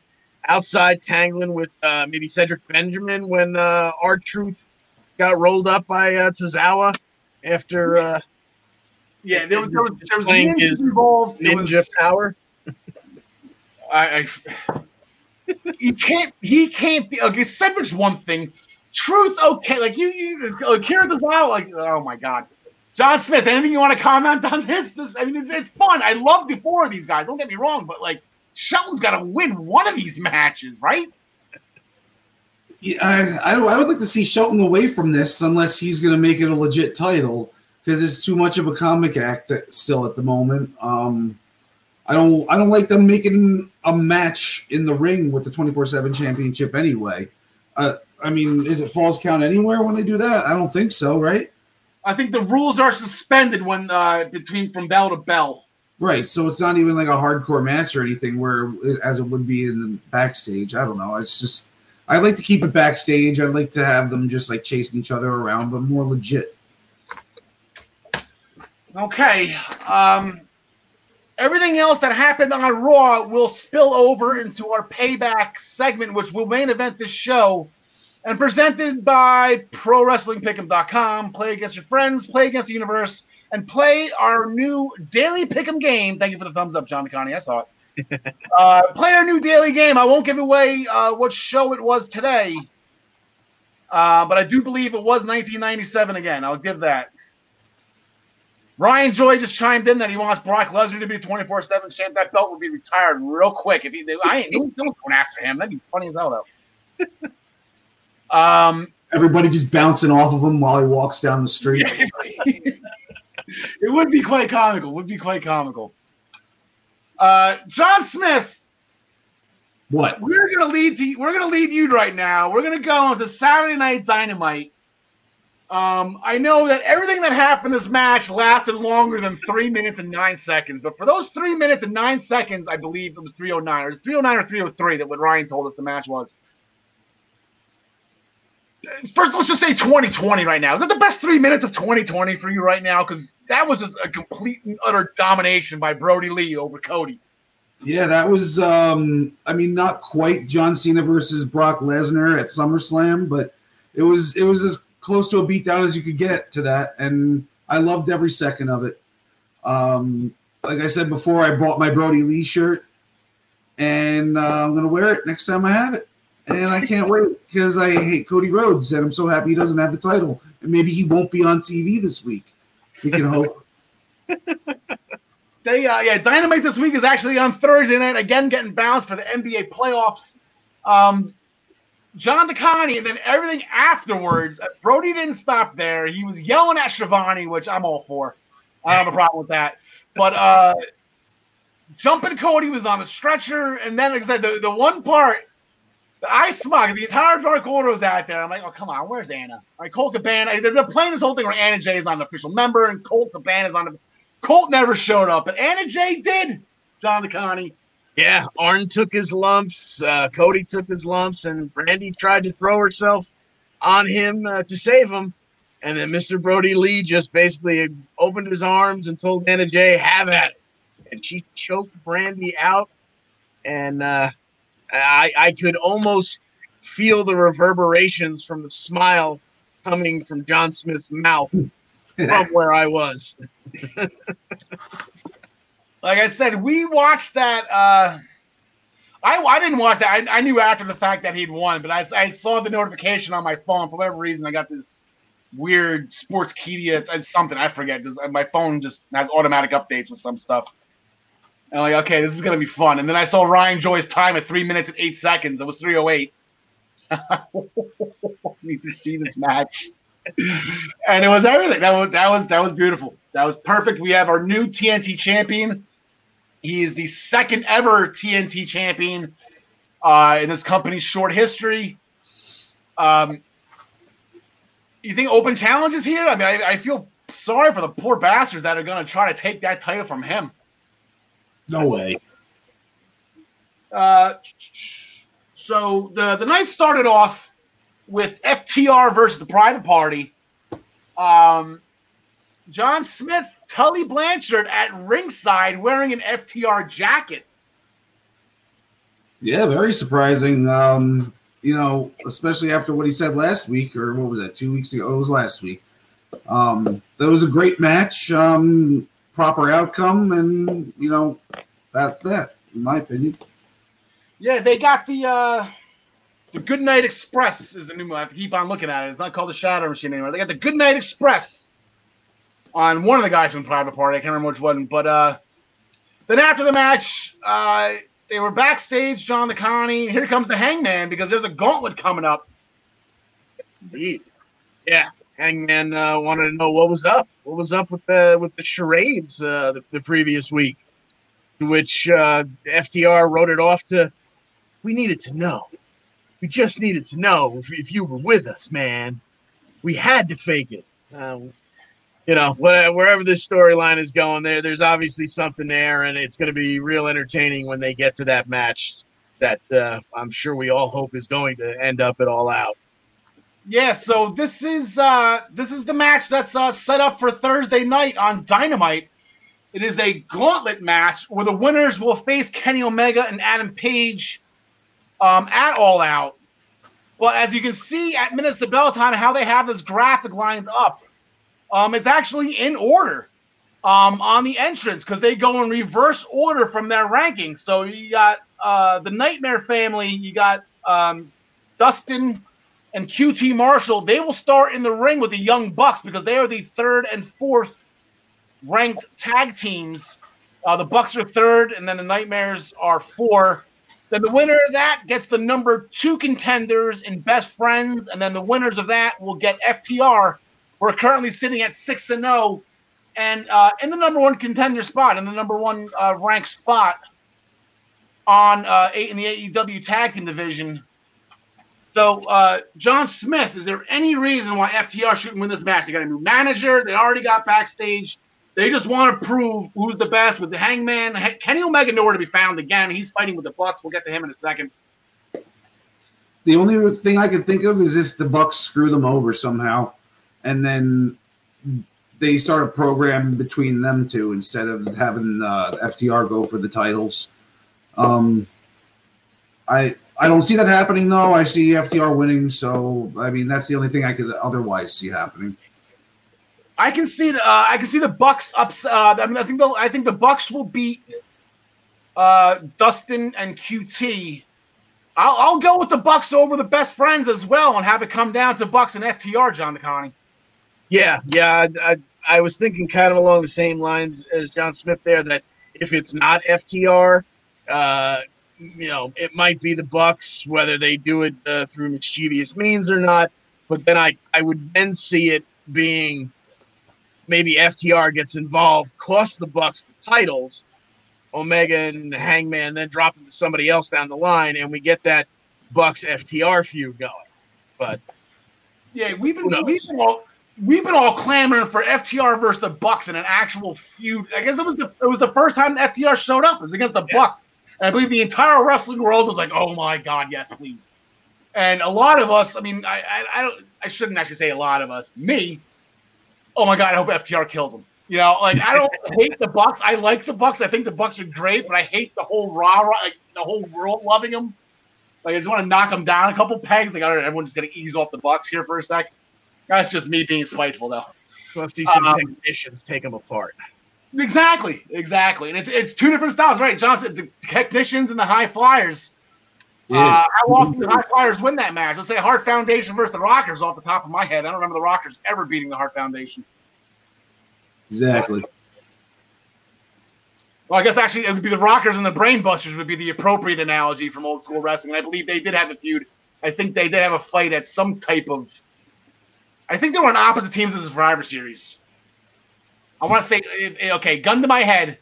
C: outside tangling with uh, maybe Cedric Benjamin when uh, R-Truth got rolled up by uh, Tozawa after. Uh,
A: yeah, there was there was, there was ninja involved.
C: Ninja was, power.
A: I, I he can't. He can't be. Okay, Cedric's one thing. Truth, okay. Like you, you Akira Tozawa. Like, oh my god. John Smith, anything you want to comment on this? This, I mean, it's, it's fun. I love the four of these guys. Don't get me wrong, but like Shelton's got to win one of these matches, right?
B: Yeah, I, I, I would like to see Shelton away from this unless he's going to make it a legit title because it's too much of a comic act still at the moment. Um, I don't I don't like them making a match in the ring with the twenty four seven championship anyway. Uh, I mean, is it falls count anywhere when they do that? I don't think so, right?
A: I think the rules are suspended when uh, between from bell to bell.
B: Right, so it's not even like a hardcore match or anything where as it would be in the backstage. I don't know. It's just I like to keep it backstage. I'd like to have them just like chasing each other around, but more legit.
A: Okay. Um, everything else that happened on Raw will spill over into our payback segment, which will main event this show and presented by ProWrestlingPick'em.com. Play against your friends, play against the universe, and play our new daily Pick'em game. Thank you for the thumbs up, John Connie. I saw it. Uh, play our new daily game. I won't give away uh, what show it was today, uh, but I do believe it was 1997 again. I'll give that. Ryan Joy just chimed in that he wants Brock Lesnar to be 24 7 champ. That belt would be retired real quick. If he, I ain't don't, don't going after him. That'd be funny as hell, though. Um,
B: Everybody just bouncing off of him while he walks down the street.
A: it would be quite comical. Would be quite comical. Uh, John Smith.
B: What?
A: We're gonna lead to, we're gonna lead you right now. We're gonna go into Saturday Night Dynamite. Um, I know that everything that happened this match lasted longer than three minutes and nine seconds, but for those three minutes and nine seconds, I believe it was 309 or 309 or 303 that what Ryan told us the match was first let's just say 2020 right now. Is that the best three minutes of 2020 for you right now? Because that was a complete and utter domination by Brodie Lee over Cody.
B: Yeah, that was. um I mean, not quite John Cena versus Brock Lesnar at SummerSlam, but it was it was as close to a beatdown as you could get to that, and I loved every second of it. Um, like I said before, I bought my Brodie Lee shirt, and uh, I'm gonna wear it next time I have it and I can't wait because I hate Cody Rhodes, and I'm so happy he doesn't have the title, and maybe he won't be on TV this week. We can hope.
A: they, uh, yeah, Dynamite this week is actually on Thursday night again, getting bounced for the NBA playoffs. Um, John DeConnie, and then everything afterwards. Brodie didn't stop there. He was yelling at Schiavone, which I'm all for. I don't have a problem with that. But uh, jumping Cody was on a stretcher, and then like I said, the, the one part I smug. The entire Dark Order was out there. I'm like, oh, come on, where's Anna? All right, Colt Cabana. They're, playing this whole thing where Anna Jay is not an official member and Colt Cabana is on the. Colt never showed up, but Anna Jay did, John DeConnie.
C: Yeah, Arn took his lumps. Uh, Cody took his lumps, and Brandi tried to throw herself on him uh, to save him. And then Mr. Brodie Lee just basically opened his arms and told Anna Jay, have at it. And she choked Brandi out. And uh, I, I could almost feel the reverberations from the smile coming from John Smith's mouth from where I was.
A: like I said, we watched that. Uh, I, I didn't watch that. I, I knew after the fact that he'd won, but I, I saw the notification on my phone. For whatever reason, I got this weird Sportskeeda, something I forget. Just my phone just has automatic updates with some stuff. And I'm like, okay, this is gonna be fun. And then I saw Ryan Joy's time at three minutes and eight seconds. It was 308. I need to see this match. and it was everything. That was that was that was beautiful. That was perfect. We have our new TNT champion. He is the second ever TNT champion uh, in this company's short history. Um, you think open challenge is here? I mean, I, I feel sorry for the poor bastards that are going to try to take that title from him.
B: No way.
A: Uh, so the the night started off with FTR versus the Private Party. Um, John Smith, Tully Blanchard at ringside wearing an FTR jacket.
B: Yeah, very surprising. Um, you know, especially after what he said last week, or what was that, two weeks ago? It was last week. Um, that was a great match. Um, proper outcome, and you know that's that, in my opinion.
A: Yeah, they got the uh the Goodnight Express is the new one. I have to keep on looking at it. It's not called the Shatter Machine anymore. They got the Goodnight Express on one of the guys from Private Party. I can't remember which one, but uh then after the match, uh they were backstage, John DeConnie. Here comes the Hangman because there's a gauntlet coming up.
C: Indeed. Yeah. Hangman uh, wanted to know what was up. What was up with the with the charades uh, the, the previous week? Which uh, FTR wrote it off to, "We needed to know. We just needed to know if, if you were with us, man. We had to fake it. Um, you know, whatever, wherever this storyline is going, there, there's obviously something there, and it's going to be real entertaining when they get to that match. That uh, I'm sure we all hope is going to end up at all out.
A: Yeah, so this is uh this is the match that's uh, set up for Thursday night on Dynamite. It is a gauntlet match where the winners will face Kenny Omega and Adam Page um, at All Out. But as you can see at minutes to bell time, how they have this graphic lined up, um, it's actually in order um, on the entrance because they go in reverse order from their rankings. So you got uh, the Nightmare family, you got um, Dustin and QT Marshall, they will start in the ring with the Young Bucks because they are the third and fourth ranked tag teams. Uh, the Bucks are third, and then the Nightmares are four. Then the winner of that gets the number two contenders in Best Friends, and then the winners of that will get FTR. We're currently sitting at six and zero, and uh, in the number one contender spot, in the number one uh, ranked spot on uh, eight in the AEW tag team division. So, uh, John Smith, is there any reason why FTR shouldn't win this match? They got a new manager. They already got backstage. They just want to prove who's the best with the Hangman. Kenny Omega nowhere to be found again. He's fighting with the Bucks. We'll get to him in a second.
B: The only thing I can think of is if the Bucks screw them over somehow, and then they start a program between them two instead of having uh, FTR go for the titles. Um, I I don't see that happening though. I see FTR winning, so I mean that's the only thing I could otherwise see happening.
A: I can see the, uh, I can see the Bucks ups. Uh, I mean, I think the I think the Bucks will beat uh, Dustin and QT. I'll, I'll go with the Bucks over the best friends as well, and have it come down to Bucks and FTR, John McConney.
C: Yeah, yeah. I, I, I was thinking kind of along the same lines as John Smith there. That if it's not FTR, uh, you know, it might be the Bucks, whether they do it uh, through mischievous means or not. But then I, I would then see it being maybe FTR gets involved, costs the Bucks the titles, Omega and Hangman then drop them to somebody else down the line, and we get that Bucks FTR feud going. But
A: yeah, we've been we've been all we've been all clamoring for FTR versus the Bucks in an actual feud. I guess it was the it was the first time FTR showed up. It was against the yeah. Bucks. And I believe the entire wrestling world was like, "Oh my God, yes, please." And a lot of us, I mean, I, I, I don't, I shouldn't actually say a lot of us. Me, oh my God, I hope FTR kills him. You know, like I don't hate the Bucks. I like the Bucks. I think the Bucks are great, but I hate the whole raw, like, the whole world loving them. Like I just want to knock them down a couple pegs. Like, all right, everyone's just gonna ease off the Bucks here for a sec. That's just me being spiteful, though.
C: Let's see some um, technicians take them apart.
A: Exactly, exactly, and it's it's two different styles, right? Johnson, the technicians and the high flyers. Uh, how often do high flyers win that match? Let's say Hart Foundation versus the Rockers off the top of my head. I don't remember the Rockers ever beating the Hart Foundation.
B: Exactly.
A: Well, I guess actually it would be the Rockers and the Brainbusters would be the appropriate analogy from old school wrestling. And I believe they did have a feud. I think they did have a fight at some type of. I think they were on opposite teams of the Survivor Series. I want to say, okay, gun to my head,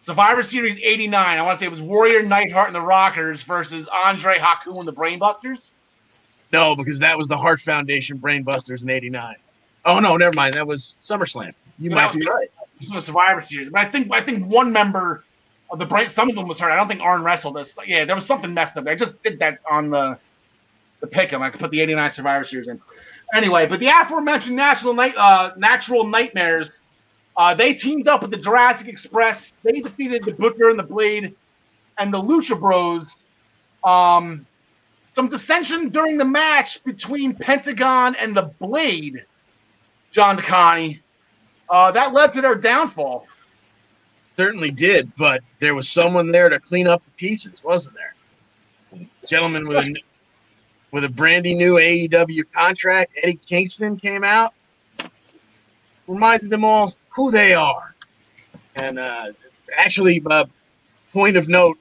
A: Survivor Series 89. I want to say it was Warrior Neidhart and the Rockers versus Andre Haku and the Brainbusters.
C: No, because that was the Hart Foundation Brainbusters in 89. Oh, no, never mind. That was SummerSlam. You might be right.
A: This was Survivor Series. But I think I think one member of the brain, some of them was hurt. I don't think Arn wrestled this. Yeah, there was something messed up. I just did that on the the pick 'em. I could put the 89 Survivor Series in. Anyway, but the aforementioned natural night uh, natural nightmares uh, they teamed up with the Jurassic Express. They defeated the Butcher and the Blade and the Lucha Bros. Um, some dissension during the match between Pentagon and the Blade, John DeConnie. Uh, that led to their downfall.
C: Certainly did, but there was someone there to clean up the pieces, wasn't there? gentleman with a with a brandy new AEW contract, Eddie Kingston, came out, reminded them all who they are, and uh, actually, uh, point of note,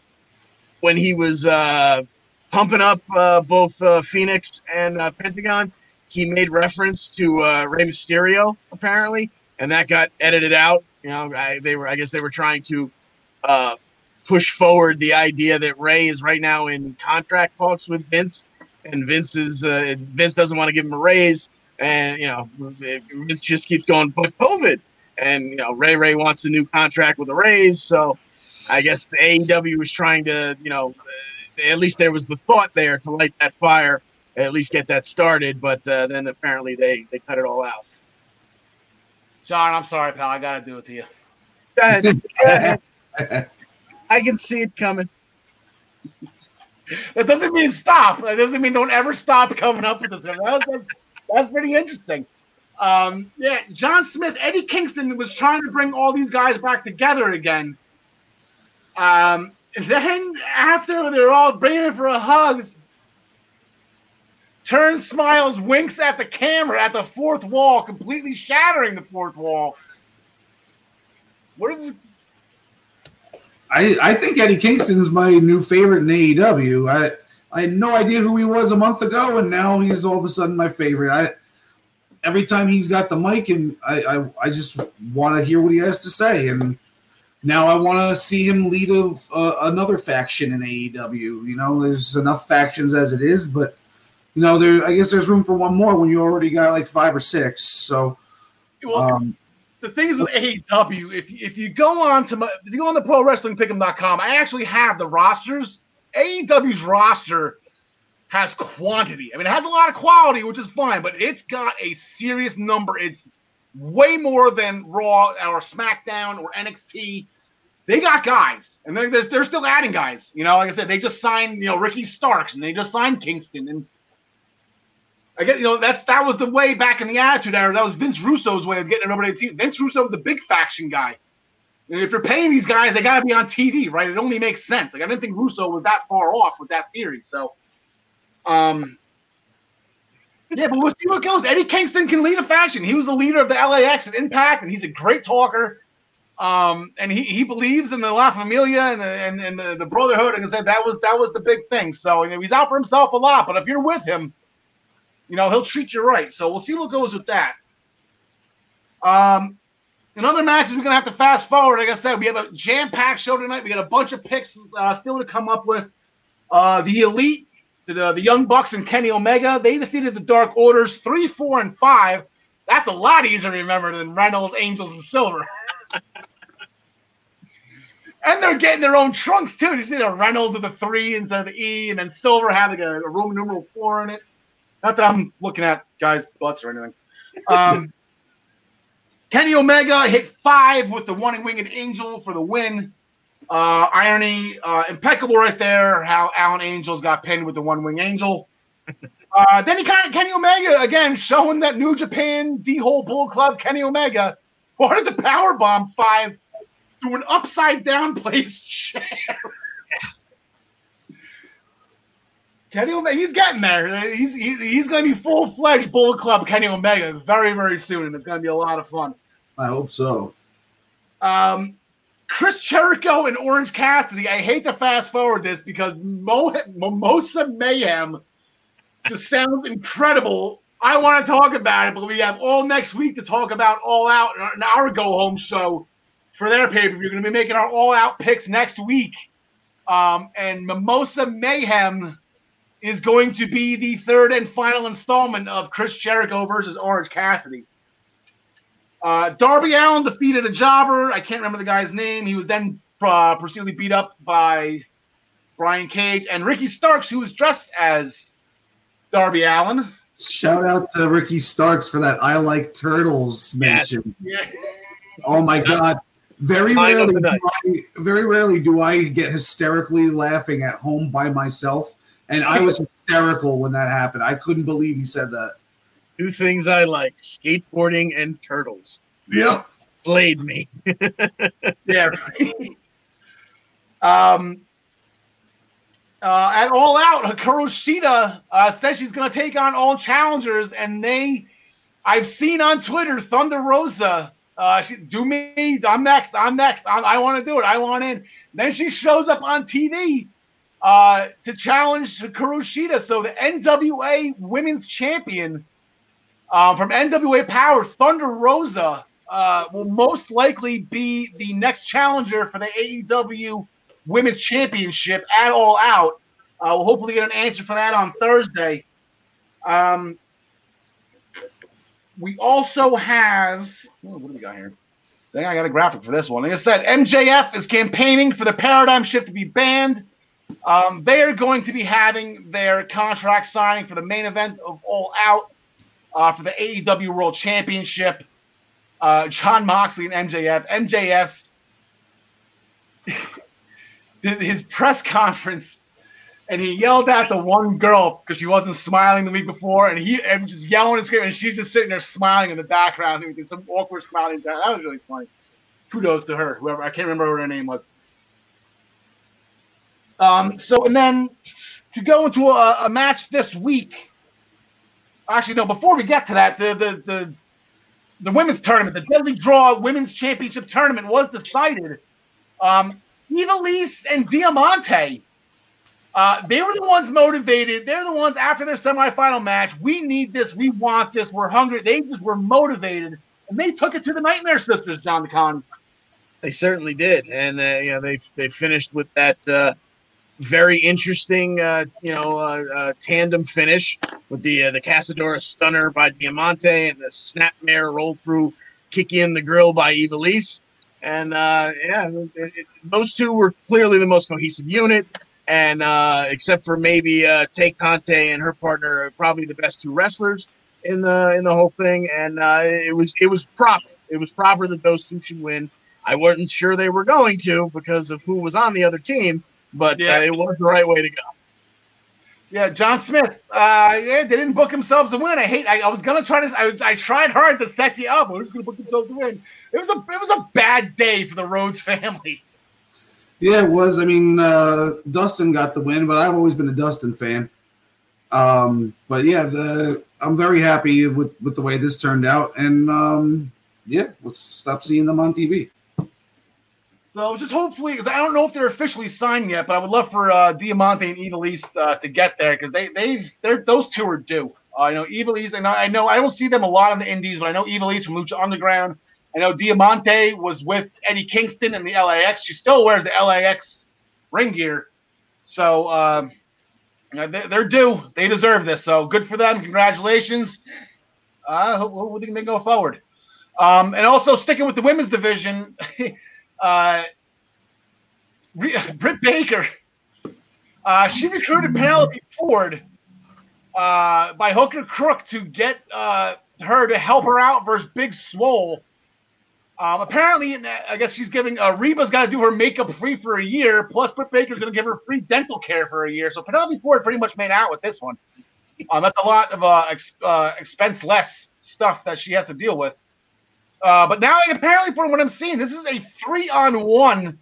C: when he was uh, pumping up uh, both uh, Fenix and uh, Pentagon, he made reference to uh, Rey Mysterio apparently, and that got edited out. You know, I, they were I guess they were trying to push forward the idea that Rey is right now in contract talks with Vince, and Vince is Vince doesn't want to give him a raise, and you know Vince just keeps going, but COVID, and you know Ray Ray wants a new contract with the Rays, so I guess the AEW was trying to you know at least there was the thought there to light that fire, at least get that started, but uh, then apparently they they cut it all out.
A: John, I'm sorry, pal. I gotta do it to you.
C: Go ahead. Go ahead. I can see it coming.
A: That doesn't mean stop. That doesn't mean don't ever stop coming up with this. That's, that's, that's pretty interesting. Um, yeah, John Smith, Eddie Kingston was trying to bring all these guys back together again. Um, then after they're all bringing him for a hug, turns, smiles, winks at the camera at the fourth wall, completely shattering the fourth wall. What
B: I, I think Eddie Kingston's my new favorite in AEW. I I had no idea who he was a month ago, and now he's all of a sudden my favorite. I every time he's got the mic, and I I, I just want to hear what he has to say, and now I want to see him lead a, uh, another faction in AEW. You know, there's enough factions as it is, but you know, there I guess there's room for one more when you already got like five or six. So.
A: well,
B: Um,
A: the thing is with AEW, if if you go on to my, if you go on the pro wrestling pick'em.com, I actually have the rosters. AEW's roster has quantity. I mean, it has a lot of quality, which is fine, but it's got a serious number. It's way more than Raw or SmackDown or NXT. They got guys, and they're, they're, still adding guys. You know, like I said, they just signed, you know, Ricky Starks, and they just signed Kingston, and I get, you know, that's that was the way back in the Attitude Era. That was Vince Russo's way of getting everybody to team. Vince Russo was a big faction guy. And if you're paying these guys, they got to be on TV, right? It only makes sense. Like I didn't think Russo was that far off with that theory. So, um, yeah, but we'll see what goes. Eddie Kingston can lead a faction. He was the leader of the LAX at Impact, and he's a great talker. Um, and he, he believes in the La Familia and the and, and the, the brotherhood. And I said that was that was the big thing. So you know, he's out for himself a lot, but if you're with him, you know he'll treat you right. So we'll see what goes with that. Um, in other matches, we're gonna have to fast forward. Like I said, we have a jam-packed show tonight. We got a bunch of picks uh, still to come up with. Uh, the Elite, the, the Young Bucks, and Kenny Omega. They defeated the Dark Orders three, four, and five. That's a lot easier to remember than Reynolds, Angels, and Silver. and they're getting their own trunks too. You see the Reynolds with the three instead of the E, and then Silver had like a, a Roman numeral four in it. Not that I'm looking at guys' butts or anything. Um, Kenny Omega hit five with the one winged angel for the win. Uh, irony, uh, impeccable right there. How Alan Angels got pinned with the one wing angel. Uh, then he kind of Kenny Omega again showing that New Japan D Hole Bullet Club Kenny Omega wanted the power bomb five through an upside down place chair. Kenny Omega, he's getting there. He's he, he's going to be full fledged Bullet Club Kenny Omega very very soon, and it's going to be a lot of fun.
B: I hope so.
A: Um, Chris Jericho and Orange Cassidy. I hate to fast forward this because Mo- Mimosa Mayhem just sounds incredible. I want to talk about it, but we have all next week to talk about All Out and our go home show for their pay per view. We're going to be making our All Out picks next week. Um, and Mimosa Mayhem is going to be the third and final installment of Chris Jericho versus Orange Cassidy. Uh, Darby Allin defeated a jobber. I can't remember the guy's name. He was then uh, proceedingly beat up by Brian Cage and Ricky Starks, who was dressed as Darby Allin.
B: Shout out to Ricky Starks for that I like turtles mention.
A: Yeah.
B: Oh my god. Very rarely,
C: the night.
B: do I, very rarely do I get hysterically laughing at home by myself, and I was hysterical when that happened. I couldn't believe you said that.
C: Two things I like: skateboarding and turtles.
B: Yep.
C: Slayed me.
A: yeah. Right. Um, uh, at All Out, Hikaru Shida uh, says she's going to take on all challengers, and they, I've seen on Twitter, Thunder Rosa, uh, she, do me, I'm next, I'm next, I'm, i want to do it, I want in. Then she shows up on TV uh, to challenge Hikaru Shida. So the NWA Women's Champion um, from NWA Power, Thunder Rosa, uh, will most likely be the next challenger for the AEW Women's Championship at All Out. Uh, we'll hopefully get an answer for that on Thursday. Um, we also have oh, what do we got here? I think I got a graphic for this one. Like I said, MJF is campaigning for the paradigm shift to be banned. Um, they are going to be having their contract signing for the main event of All Out uh, for the AEW World Championship. Uh, Jon Moxley and MJF. MJF's his press conference and he yelled at the one girl because she wasn't smiling the week before, and he and just yelling and screaming, and she's just sitting there smiling in the background, doing some awkward smiling. That was really funny. Kudos to her, whoever I can't remember what her name was. Um. So and then to go into a, a match this week. Actually, no. Before we get to that, the the the the women's tournament, the Deadly Draw Women's Championship tournament was decided. Um, Ivelisse and Diamante. Uh, they were the ones motivated. They're the ones after their semifinal match. We need this. We want this. We're hungry. They just were motivated, and they took it to the Nightmare Sisters, John Con.
C: They certainly did, and uh, you know they they finished with that uh, very interesting, uh, you know, uh, uh, tandem finish with the uh, the Casadora stunner by Diamante and the snapmare roll through kick in the grill by Ivelisse. And uh, yeah, it, it, those two were clearly the most cohesive unit. And uh, except for maybe uh, Tay Conti and her partner, probably the best two wrestlers in the in the whole thing. And uh, it was it was proper. It was proper that those two should win. I wasn't sure they were going to because of who was on the other team, but yeah. uh, it was the right way to go.
A: Yeah, John Smith. Uh, yeah, they didn't book themselves to win. I hate. I, I was gonna try to. I, I tried hard to set you up. Who's gonna book themselves to win? It was a. It was a bad day for the Rhodes family.
B: Yeah, it was. I mean, uh, Dustin got the win, but I've always been a Dustin fan. Um, but yeah, the I'm very happy with with the way this turned out, and um, yeah, let's stop seeing them on TV.
A: So just hopefully, because I don't know if they're officially signed yet, but I would love for uh, Diamante and Ivelisse uh, to get there because they they they're those two are due. Uh, I know Ivelisse, and I, I know I don't see them a lot on the Indies, but I know Ivelisse from Lucha Underground. I know Diamante was with Eddie Kingston in the LAX. She still wears the LAX ring gear, so um, they're due. They deserve this. So good for them. Congratulations. Uh, hope, hope they go forward. Um, and also sticking with the women's division. Uh, Britt Baker, uh, she recruited Penelope Ford uh, by hook or crook to get uh, her to help her out versus Big Swole. Um, apparently, I guess she's giving uh, Reba's got to do her makeup free for a year. Plus, Britt Baker's going to give her free dental care for a year. So Penelope Ford pretty much made out with this one. Um, that's a lot of uh, ex- uh, expense less stuff that she has to deal with. Uh, but now, apparently, from what I'm seeing, this is a three on one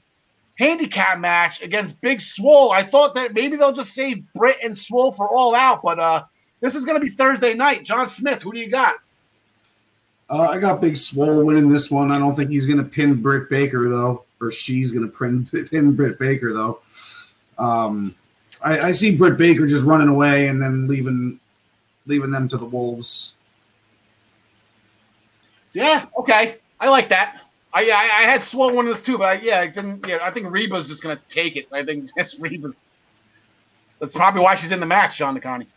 A: handicap match against Big Swole. I thought that maybe they'll just save Britt and Swole for all out, but uh, this is going to be Thursday night. John Smith, who do you got?
B: Uh, I got Big Swole winning this one. I don't think he's going to pin Britt Baker, though, or she's going to pin, pin Britt Baker, though. Um, I, I see Britt Baker just running away and then leaving leaving them to the Wolves.
A: Yeah, okay. I like that. I I, I had of those too, but I, yeah, I didn't. Yeah, I think Reba's just gonna take it. I think that's Reba's. That's probably why she's in the match, Sean DeConnie.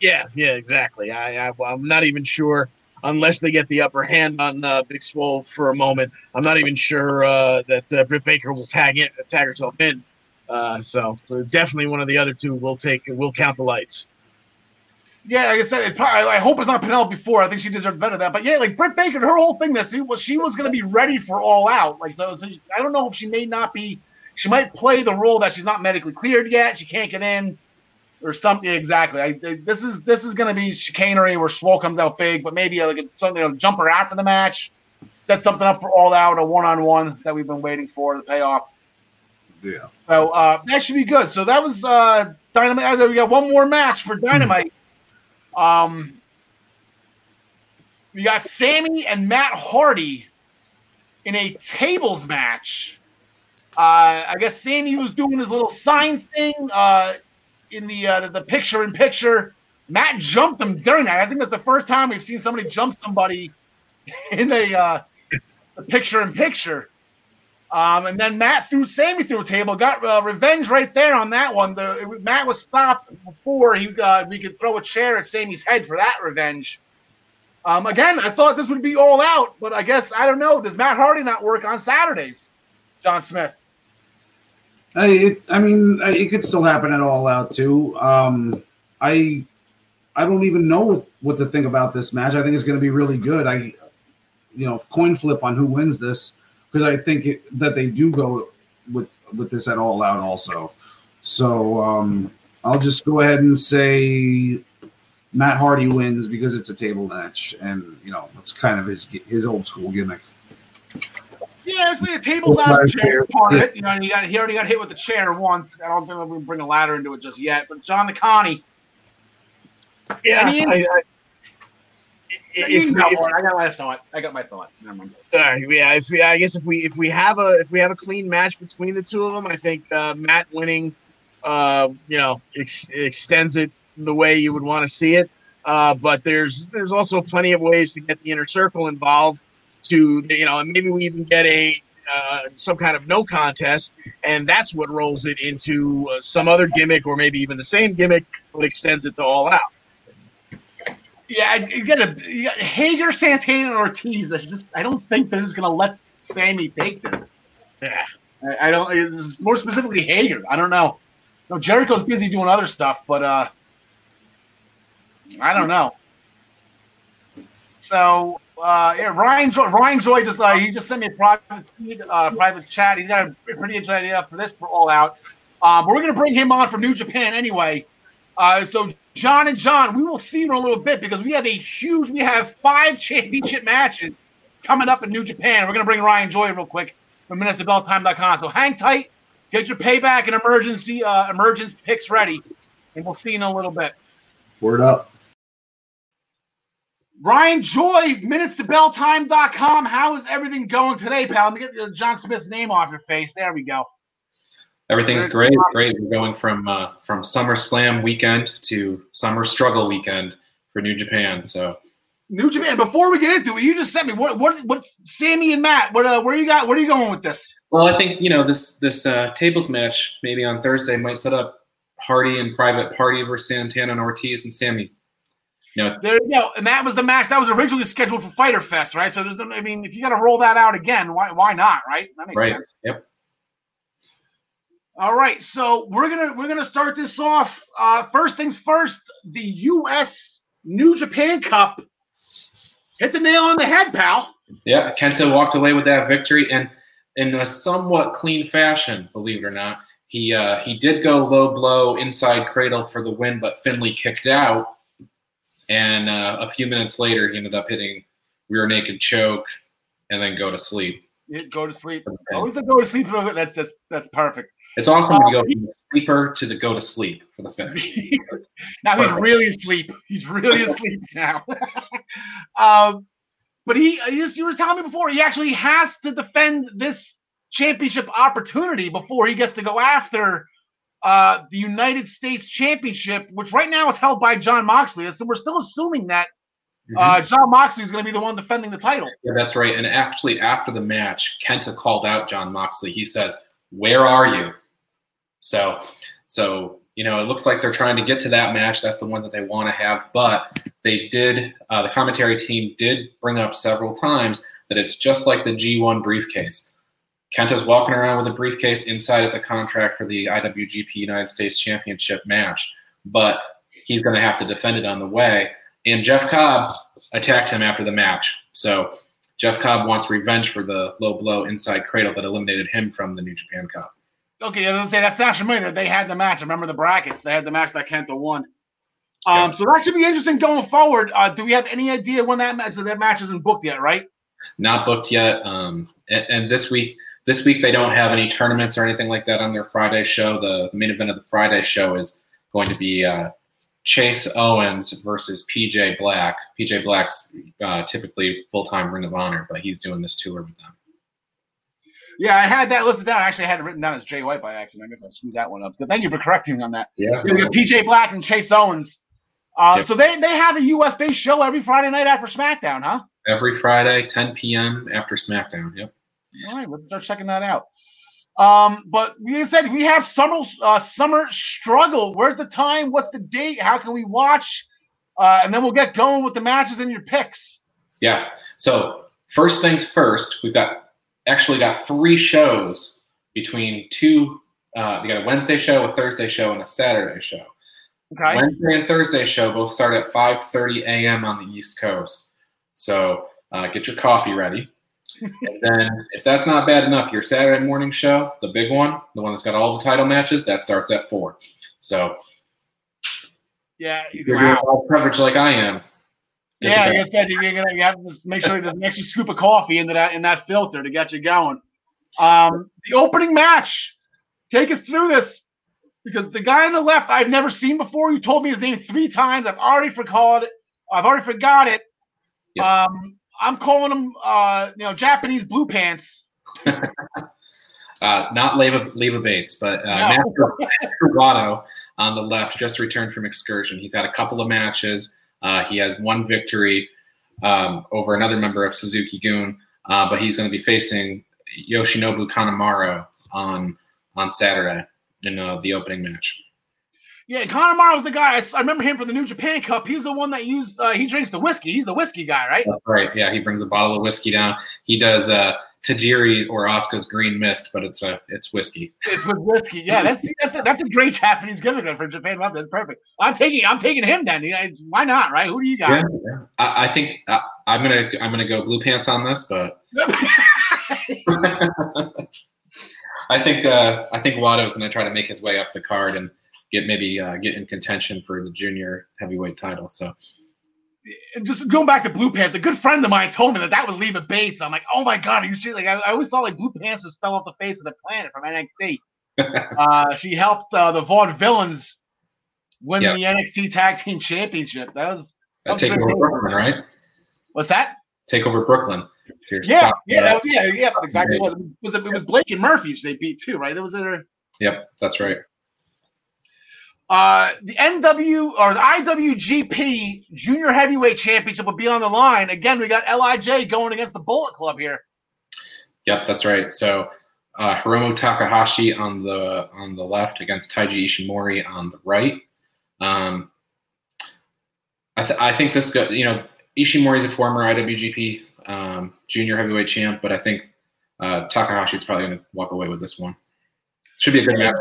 C: Yeah, yeah, exactly. I, I am not even sure unless they get the upper hand on uh, Big Swole for a moment. I'm not even sure uh, that uh, Britt Baker will tag in, tag herself in. Uh, so definitely one of the other two will take will count the lights
A: yeah, like I said, it probably, I hope it's not Penelope Ford. I think she deserves better than that. But yeah, like Britt Baker, her whole thing that she was she was going to be ready for All Out. Like so, so she, I don't know if she may not be. She might play the role that she's not medically cleared yet. She can't get in, or something. Exactly. I, this is this is going to be chicanery where Swole comes out big, but maybe like a, something you know, jumper after the match, set something up for All Out, a one on one that we've been waiting for the payoff.
B: Yeah.
A: So uh, that should be good. So that was uh, Dynamite. uh, We got one more match for Dynamite. Um, we got Sammy and Matt Hardy in a tables match. Uh, I guess Sammy was doing his little sign thing uh, in the, uh, the picture in picture. Matt jumped him during that. I think that's the first time we've seen somebody jump somebody in a uh, picture in picture. Um, and then Matt threw Sammy through a table, got uh, revenge right there on that one. The, it Matt was stopped before he uh, we could throw a chair at Sammy's head for that revenge. Um, again, I thought this would be all out, but I guess I don't know. Does Matt Hardy not work on Saturdays? John Smith.
B: I, it, I mean, it could still happen at all out too. Um, I, I don't even know what, what to think about this match. I think it's going to be really good. I, you know, coin flip on who wins this because I think it, that they do go with with this at all out also. So um, I'll just go ahead and say Matt Hardy wins because it's a table match, and you know it's kind of his his old school gimmick.
A: Yeah, it's the table's out of chair part of it. You know, and he got he already got hit with the chair once. I don't think we bring a ladder into it just yet. But John DeConnie,
C: Yeah,
A: I mean-
C: I, I,
A: you
C: if,
A: got
C: if.
A: I got my thought. I got my thought.
C: Sorry, yeah. If we, I guess if we if we have a if we have a clean match between the two of them, I think uh, Matt winning, uh, you know, ex- extends it the way you would want to see it. Uh, but there's there's also plenty of ways to get the inner circle involved. To you know, and maybe we even get a uh, some kind of no contest, and that's what rolls it into uh, some other gimmick, or maybe even the same gimmick, but extends it to all out.
A: Yeah, you got a you got Hager, Santana, and Ortiz. That's just I don't think they're just gonna let Sammy take this.
C: Yeah.
A: I, I don't. It's more specifically Hager. I don't know. No, Jericho's busy doing other stuff, but uh, I don't know. So uh, yeah, Ryan Joy, Ryan Joy just uh, he just sent me a private tweet, uh, private chat. He's got a pretty interesting idea for this for All Out. Um, but we're gonna bring him on from New Japan anyway. Uh, so John and John, we will see you in a little bit because we have a huge. We have five championship matches coming up in New Japan. We're gonna bring Ryan Joy real quick from MinutesToBellTime.com. So hang tight, get your payback and emergency uh, emergence picks ready, and we'll see you in a little bit.
B: Word up.
A: Ryan Joy, MinutesToBellTime.com. How is everything going today, pal? Let me get John Smith's name off your face. There we go.
D: Everything's great, great. We're going from uh, from SummerSlam weekend to Summer Struggle weekend for New Japan. So
A: New Japan. Before we get into it, you just sent me what what what's Sammy and Matt? What uh, where you got? Where are you going with this?
D: Well, I think you know this this uh, tables match maybe on Thursday might set up Hardy and Private Party versus Santana and Ortiz and Sammy. You know,
A: There you go. And that was the match that was originally scheduled for Fyter Fest, right? So there's no. I mean, if you got to roll that out again, why why not? Right? That makes
D: right?
A: sense.
D: Yep.
A: All right, so we're gonna we're gonna start this off. Uh, first things first, the U.S. New Japan Cup hit the nail on the head, pal.
D: Yeah, Kenta walked away with that victory, and in a somewhat clean fashion, believe it or not. He uh, he did go low blow inside cradle for the win, but Finlay kicked out, and uh, a few minutes later, he ended up hitting rear naked choke, and then go to sleep.
A: Go to sleep. Always the go to sleep. That's that's that's perfect.
D: It's awesome when you
A: Uh,
D: go from the sleeper to the go to sleep for the finish.
A: now he's really asleep. He's really asleep now. um, but he, you, you were telling me before, he actually has to defend this championship opportunity before he gets to go after uh, the United States Championship, which right now is held by Jon Moxley. So we're still assuming that uh, Jon Moxley is going to be the one defending the title.
D: Yeah, that's right. And actually, after the match, Kenta called out Jon Moxley. He says, "Where are you?" So, so you know, it looks like they're trying to get to that match. That's the one that they want to have. But they did. Uh, the commentary team did bring up several times that it's just like the G1 briefcase. Kenta's walking around with a briefcase. Inside, it's a contract for the IWGP United States Championship match, but he's going to have to defend it on the way. And Jeff Cobb attacked him after the match. So Jeff Cobb wants revenge for the low blow inside cradle that eliminated him from the New Japan Cup.
A: Okay, I was gonna say that's not familiar. They had the match. I remember the brackets. They had the match that Kenta won. Um,
D: Yeah.
A: so that should be interesting going forward. Uh, do we have any idea when that match? That match isn't booked yet, right?
D: Not booked yet. Um, and, and this week, this week they don't have any tournaments or anything like that on their Friday show. The, the main event of the Friday show is going to be uh, Chase Owens versus PJ Black. PJ Black's uh, typically full time Ring of Honor, but he's doing this tour with them.
A: Yeah, I had that listed down. I actually, I had it written down as Jay White by accident. I guess I screwed that one up. But thank you for correcting me on that.
D: Yeah.
A: We got PJ Black and Chase Owens. Uh,
D: Yep.
A: So they, they have a US based show every Friday night after SmackDown, huh?
D: Every Friday, 10 p.m. after SmackDown. Yep.
A: All right, let's start checking that out. Um, but we said we have summer uh, summer struggle. Where's the time? What's the date? How can we watch? Uh, and then we'll get going with the matches and your picks.
D: Yeah. So first things first, we've got actually got three shows between two. Uh, we got a Wednesday show, a Thursday show, and a Saturday show.
A: Okay.
D: Wednesday and Thursday show both start at 5:30 a.m. on the East Coast. So uh, get your coffee ready. And then, if that's not bad enough, your Saturday morning show, the big one, the one that's got all the title matches, that starts at four. So
A: yeah.
D: if you're doing
A: Wow.
D: all coverage like I am.
A: Yeah, I guess that you're gonna you have to make sure there's an extra scoop of coffee into that in that filter to get you going. Um, the opening match. Take us through this because the guy on the left I've never seen before. You told me his name three times. I've already forgot it. I've already forgot it.
D: Yep.
A: Um, I'm calling them, uh, you know, Japanese blue pants.
D: Uh, not Leva, Leva Bates, but uh,
A: No.
D: Master, Wato on the left just returned from excursion. He's had a couple of matches. Uh, he has one victory um, over another member of Suzuki-gun, uh, but he's going to be facing Yoshinobu Kanemaru on on Saturday in uh, the opening match.
A: Yeah, Conor was the guy. I remember him from the New Japan Cup. He's the one that used. Uh, he drinks the whiskey. He's the whiskey guy, right?
D: That's right. Yeah, he brings a bottle of whiskey down. He does uh, Tajiri or Asuka's Green Mist, but it's uh, it's whiskey.
A: It's with whiskey. Yeah, that's that's a, that's a great Japanese gimmick for Japan. Month. That's perfect. I'm taking I'm taking him then. Why not? Right? Who do you got?
D: Yeah, yeah. I, I think I, I'm gonna I'm gonna go blue pants on this, but I think uh, I think Wato's going to try to make his way up the card and get maybe uh, get in contention for the junior heavyweight title. So
A: just going back to Blue Pants, a good friend of mine told me that that was Leva Bates. I'm like, oh my god, are you serious? Like, I, I always thought like Blue Pants just fell off the face of the planet from NXT. uh, she helped uh, the Vaudevillains win
D: Yeah.
A: the NXT Tag Team Championship. That was
D: uh, take over Brooklyn, right?
A: what's that?
D: Take over Brooklyn. Your
A: Yeah, yeah, that was yeah, yeah, exactly. It was it was Blake and Murphy they beat too, right? That was it.
D: Yep, that's right.
A: Uh, the NW or the IWGP Junior Heavyweight Championship will be on the line again. We got Lij going against the Bullet Club here.
D: Yep, that's right. So uh, Hiromu Takahashi on the on the left against Taiji Ishimori on the right. Um, I, th- I think this go, you know Ishimori is a former IWGP um, Junior Heavyweight champ, but I think uh, Takahashi is probably going to walk away with this one. Should be a good match.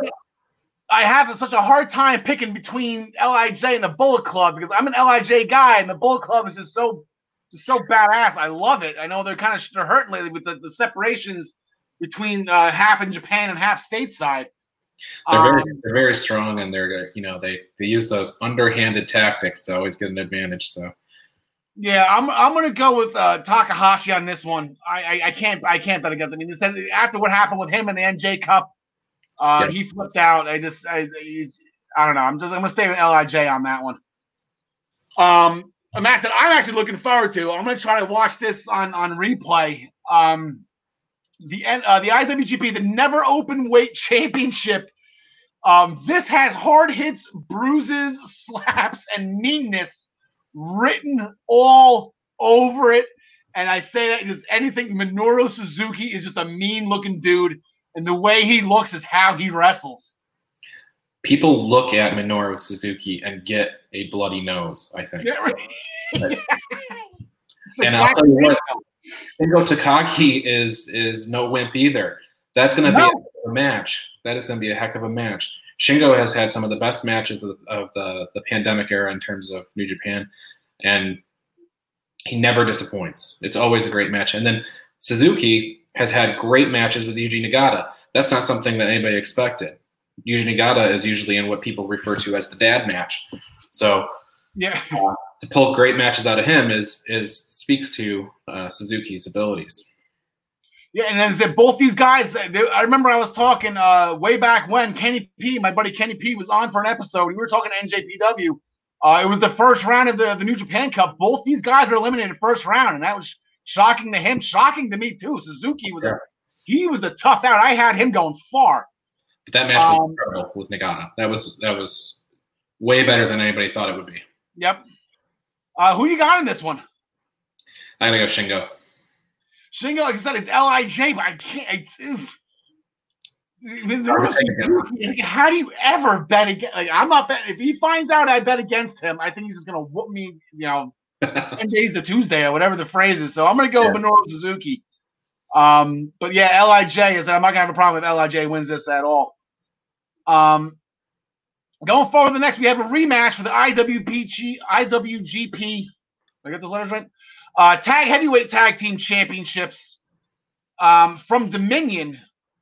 A: I have such a hard time picking between Lij and the Bullet Club because I'm an Lij guy, and the Bullet Club is just so just so badass. I love it. I know they're kind of they're hurting lately with the, the separations between uh, half in Japan and half stateside.
D: They're very,
A: Um,
D: they're very strong, and they're you know they they use those underhanded tactics to always get an advantage. So
A: Yeah, I'm I'm gonna go with uh, Takahashi on this one. I, I I can't I can't bet against. him. I mean, after what happened with him in the NJ Cup, uh,
D: Yeah.
A: he flipped out. I just I I don't know. I'm just I'm gonna stay with Lij on that one. Um, a match that I'm actually looking forward to. I'm gonna try to watch this on on replay. Um, the uh, the IWGP, the Never Open Weight Championship. Um, this has hard hits, bruises, slaps, and meanness written all over it. And I say that because anything Minoru Suzuki is just a mean looking dude, and the way he looks is how he wrestles.
D: people look at Minoru Suzuki and get a bloody nose. I think.
A: It's
D: And I'll tell you what, Shingo Takagi is is no wimp either. That's going to be a match. That is going to be a heck of a match. Shingo has had some of the best matches of, of the the pandemic era in terms of New Japan, and he never disappoints. It's always a great match. And then Suzuki has had great matches with Yuji Nagata. That's not something that anybody expected. Yuji Nagata is usually in what people refer to as the dad match. So
A: yeah.
D: to pull great matches out of him is is speaks to uh, Suzuki's abilities.
A: Yeah, and then said both these guys. They, I remember I was talking uh, way back when Kenny P, my buddy Kenny P, was on for an episode. We were talking to NJPW. Uh, it was the first round of the, the New Japan Cup. Both these guys were eliminated first round, and that was shocking to him, shocking to me too. Suzuki was
D: Yeah.
A: a he was a tough out. I had him going far.
D: But that match was
A: Um,
D: incredible with Nagata. That was that was way better than anybody thought it would be.
A: Yep. Uh, who you got in this one?
D: I'm gonna go Shingo.
A: Shingo, like I said, it's Lij, but I can't. It's, oof. Minoru
D: Hard to take against
A: Suzuki, How do you ever bet against? Like, I'm not betting. If he finds out I bet against him, I think he's just gonna whoop me. You know, ten days to Tuesday or whatever the phrase is. So I'm gonna go with Minoru Suzuki. Um, but yeah, Lij is. That I'm not gonna have a problem if Lij wins this at all. Um, going forward, the next we have a rematch for the IWPG IWGP. I got the letters right. Uh, tag heavyweight tag team championships um, from Dominion.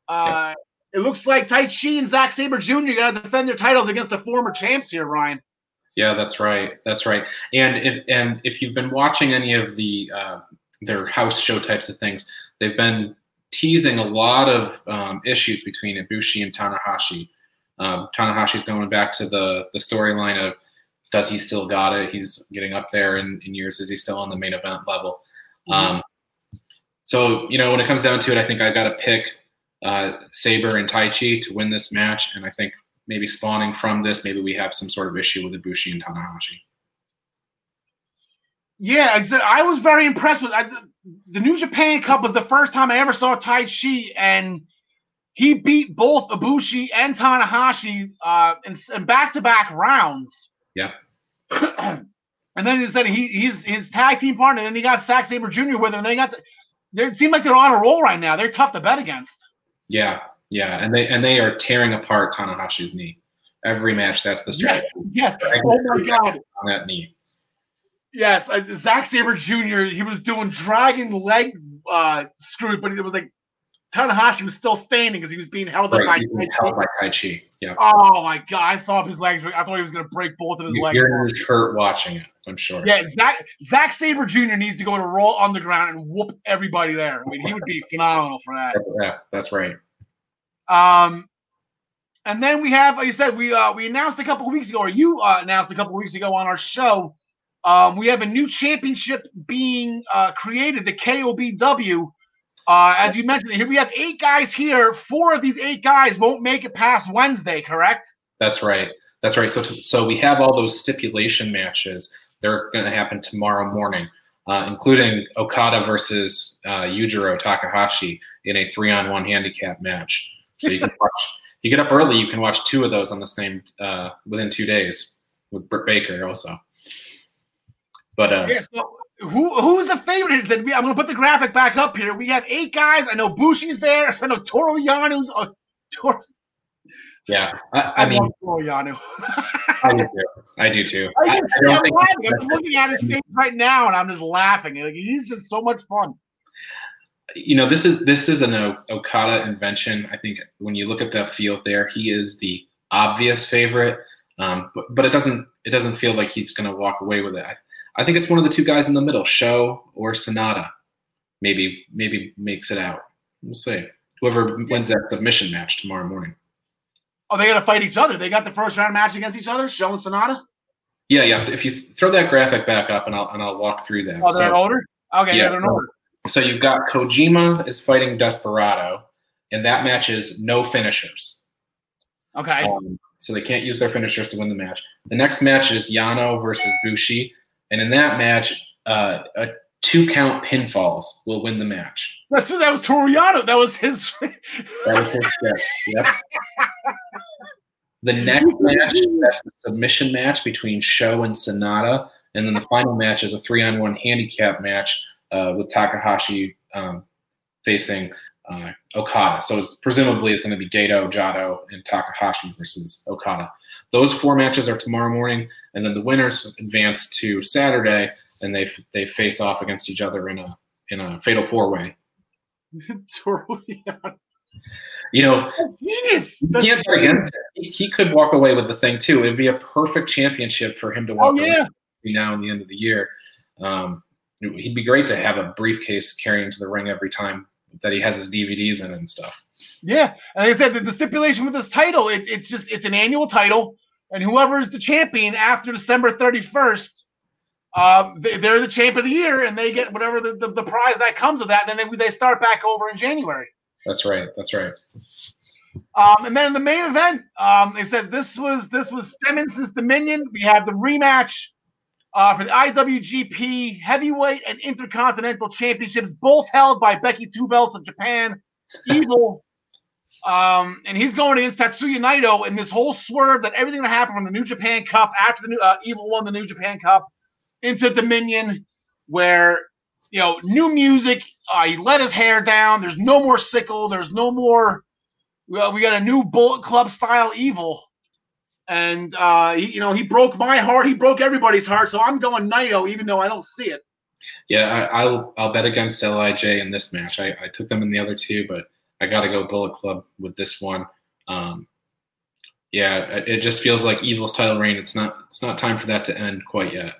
A: Uh, It looks like Taichi and Zack Sabre Jr. got to defend their titles against the former champs here, Ryan.
D: Yeah, that's right. That's right. And if and if you've been watching any of the uh, their house show types of things, they've been teasing a lot of um, issues between Ibushi and Tanahashi. Um, Tanahashi's going back to the the storyline of does he still got it? He's getting up there in, in years. Is he still on the main event level? Um, so you know, when it comes down to it, I think I've got to pick uh, Sabre and Taichi to win this match, and I think maybe spawning from this, maybe we have some sort of issue with Ibushi and Tanahashi.
A: Yeah, I said I was very impressed with I, the New Japan Cup was the first time I ever saw Taichi, and he beat both Ibushi and Tanahashi uh, in, in back-to-back rounds.
D: Yeah.
A: and then he said he, he's his tag team partner. And then he got Zack Sabre Jr. with him. They got the, they seem like they're on a roll right now. They're tough to bet against.
D: Yeah, yeah, and they and they are tearing apart Tanahashi's knee. Every match, that's the
A: Yes,
D: strategy
A: yes. Oh my God.
D: on that knee.
A: Yes, uh, Zack Sabre Jr. He was doing dragon leg uh, screw, but it was like Tanahashi was still standing because he was being held up
D: Right,
A: by.
D: being held by Taichi. Yeah,
A: Oh my god! I thought his legs. Were, I thought he was going to break both of his legs.
D: you're hurt watching it. I'm sure.
A: Yeah, Zack Zack Sabre Jr. needs to go to Raw Underground and whoop everybody there. I mean, he would be phenomenal for that.
D: yeah, that's right.
A: Um, and then we have, like you said, we uh, we announced a couple weeks ago, or you uh, announced a couple weeks ago on our show. Um, we have a new championship being uh, created, the KOPW. Uh, as you mentioned, here we have eight guys here. Four of these eight guys won't make it past Wednesday, correct?
D: That's right. That's right. So, so we have all those stipulation matches. They're going to happen tomorrow morning, uh, including Okada versus uh, Yujiro Takahashi in a three-on-one handicap match. So you can watch. If you get up early, you can watch two of those on the same uh, within two days with Britt Baker also. But uh,
A: Yeah. So who who's the favorite? It said, I'm going to put the graphic back up here. We have eight guys. I know Bushi's there. I know Toru Yano's. Uh, Toro,
D: yeah, I,
A: I,
D: I mean,
A: love Toro Yanu.
D: I do too. I do too.
A: I,
D: I, I don't
A: I'm,
D: think
A: laughing. I'm looking at his face right now, and I'm just laughing. Like he's just so much fun.
D: You know this is this is an Okada invention. I think when you look at the field there, he is the obvious favorite, um, but but it doesn't it doesn't feel like he's going to walk away with it. I, I think it's one of the two guys in the middle, SHO or Sanada. Maybe maybe makes it out. We'll see. Whoever wins that submission match tomorrow morning.
A: Oh, they got to fight each other. They got the first round match against each other. SHO and Sanada.
D: Yeah, yeah. If you throw that graphic back up, and I'll and I'll walk through that.
A: Oh, they're
D: So-
A: in order. Okay,
D: Yeah.
A: yeah, they're in order.
D: So you've got Kojima is fighting Desperado, and that match is no finishers.
A: Okay.
D: Um, so they can't use their finishers to win the match. The next match is Yano versus Bushi, and in that match, uh, a two count pinfalls will win the match.
A: That's that was Toru Yano. That was his.
D: That was his. Yep. The next match, that's the submission match between SHO and Sanada, and then the final match is a three on one handicap match uh, with Takahashi um, facing uh, Okada. So it's, presumably it's going to be Gedo, Jado, and Takahashi versus Okada. Those four matches are tomorrow morning, and then the winners advance to Saturday, and they they face off against each other in a in a fatal four way. You know,
A: Genius.
D: you can't bet against it. He, he could walk away with the thing too. It'd be a perfect championship for him to
A: Oh
D: walk away
A: yeah.
D: with now and the end of the year. Um, he'd be great to have a briefcase carrying to the ring every time that he has his DVDs in and stuff.
A: Yeah, and like I said, the, the stipulation with this title, it, it's just it's an annual title, and whoever is the champion after December thirty first, um, they, they're the champ of the year, and they get whatever the, the, the prize that comes with that. And Then they they start back over in January.
D: That's right. That's right.
A: Um, and then in the main event, um, they said this was this was Simmons' Dominion. We had the rematch uh, for the IWGP Heavyweight and Intercontinental Championships, both held by Becky Two Belts of Japan, Evil. Um, and he's going against Tatsuya Naito in this whole swerve that everything that happened from the New Japan Cup after the new uh, Evil won the New Japan Cup into Dominion, where you know new music. Uh, he let his hair down. There's no more sickle. There's no more. Well, we got a new Bullet Club style Evil, and uh, he, you know he broke my heart. He broke everybody's heart. So I'm going Naito, even though I don't see it.
D: Yeah, I, will I'll bet against Lij in this match. I, I took them in the other two, but I got to go Bullet Club with this one. Um, yeah, it just feels like Evil's title reign. It's not it's not time for that to end quite yet.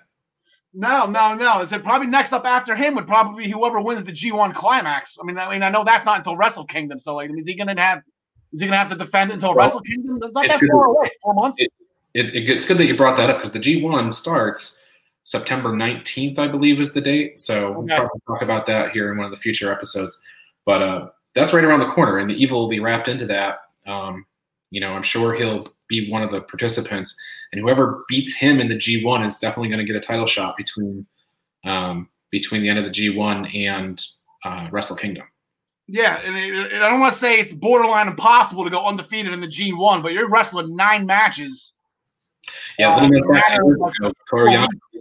A: No, no, no. Is it probably next up after him would probably be whoever wins the G1 climax. I mean, I mean, I know that's not until Wrestle Kingdom. So, like, is he gonna have? Is he gonna have to defend it until well, Wrestle Kingdom? That's not that far away. Four months.
D: It, it, it's good that you brought that up because the G1 starts September 19th, I believe, is the date. So okay. we'll probably talk about that here in one of the future episodes. But uh, that's right around the corner, and the Evil will be wrapped into that. Um, you know, I'm sure he'll be one of the participants, and whoever beats him in the G1 is definitely going to get a title shot between um, between the end of the G1 and uh, Wrestle Kingdom.
A: Yeah, and, it, and I don't want to say it's borderline impossible to go undefeated in the G1, but you're wrestling nine matches.
D: Yeah, me back to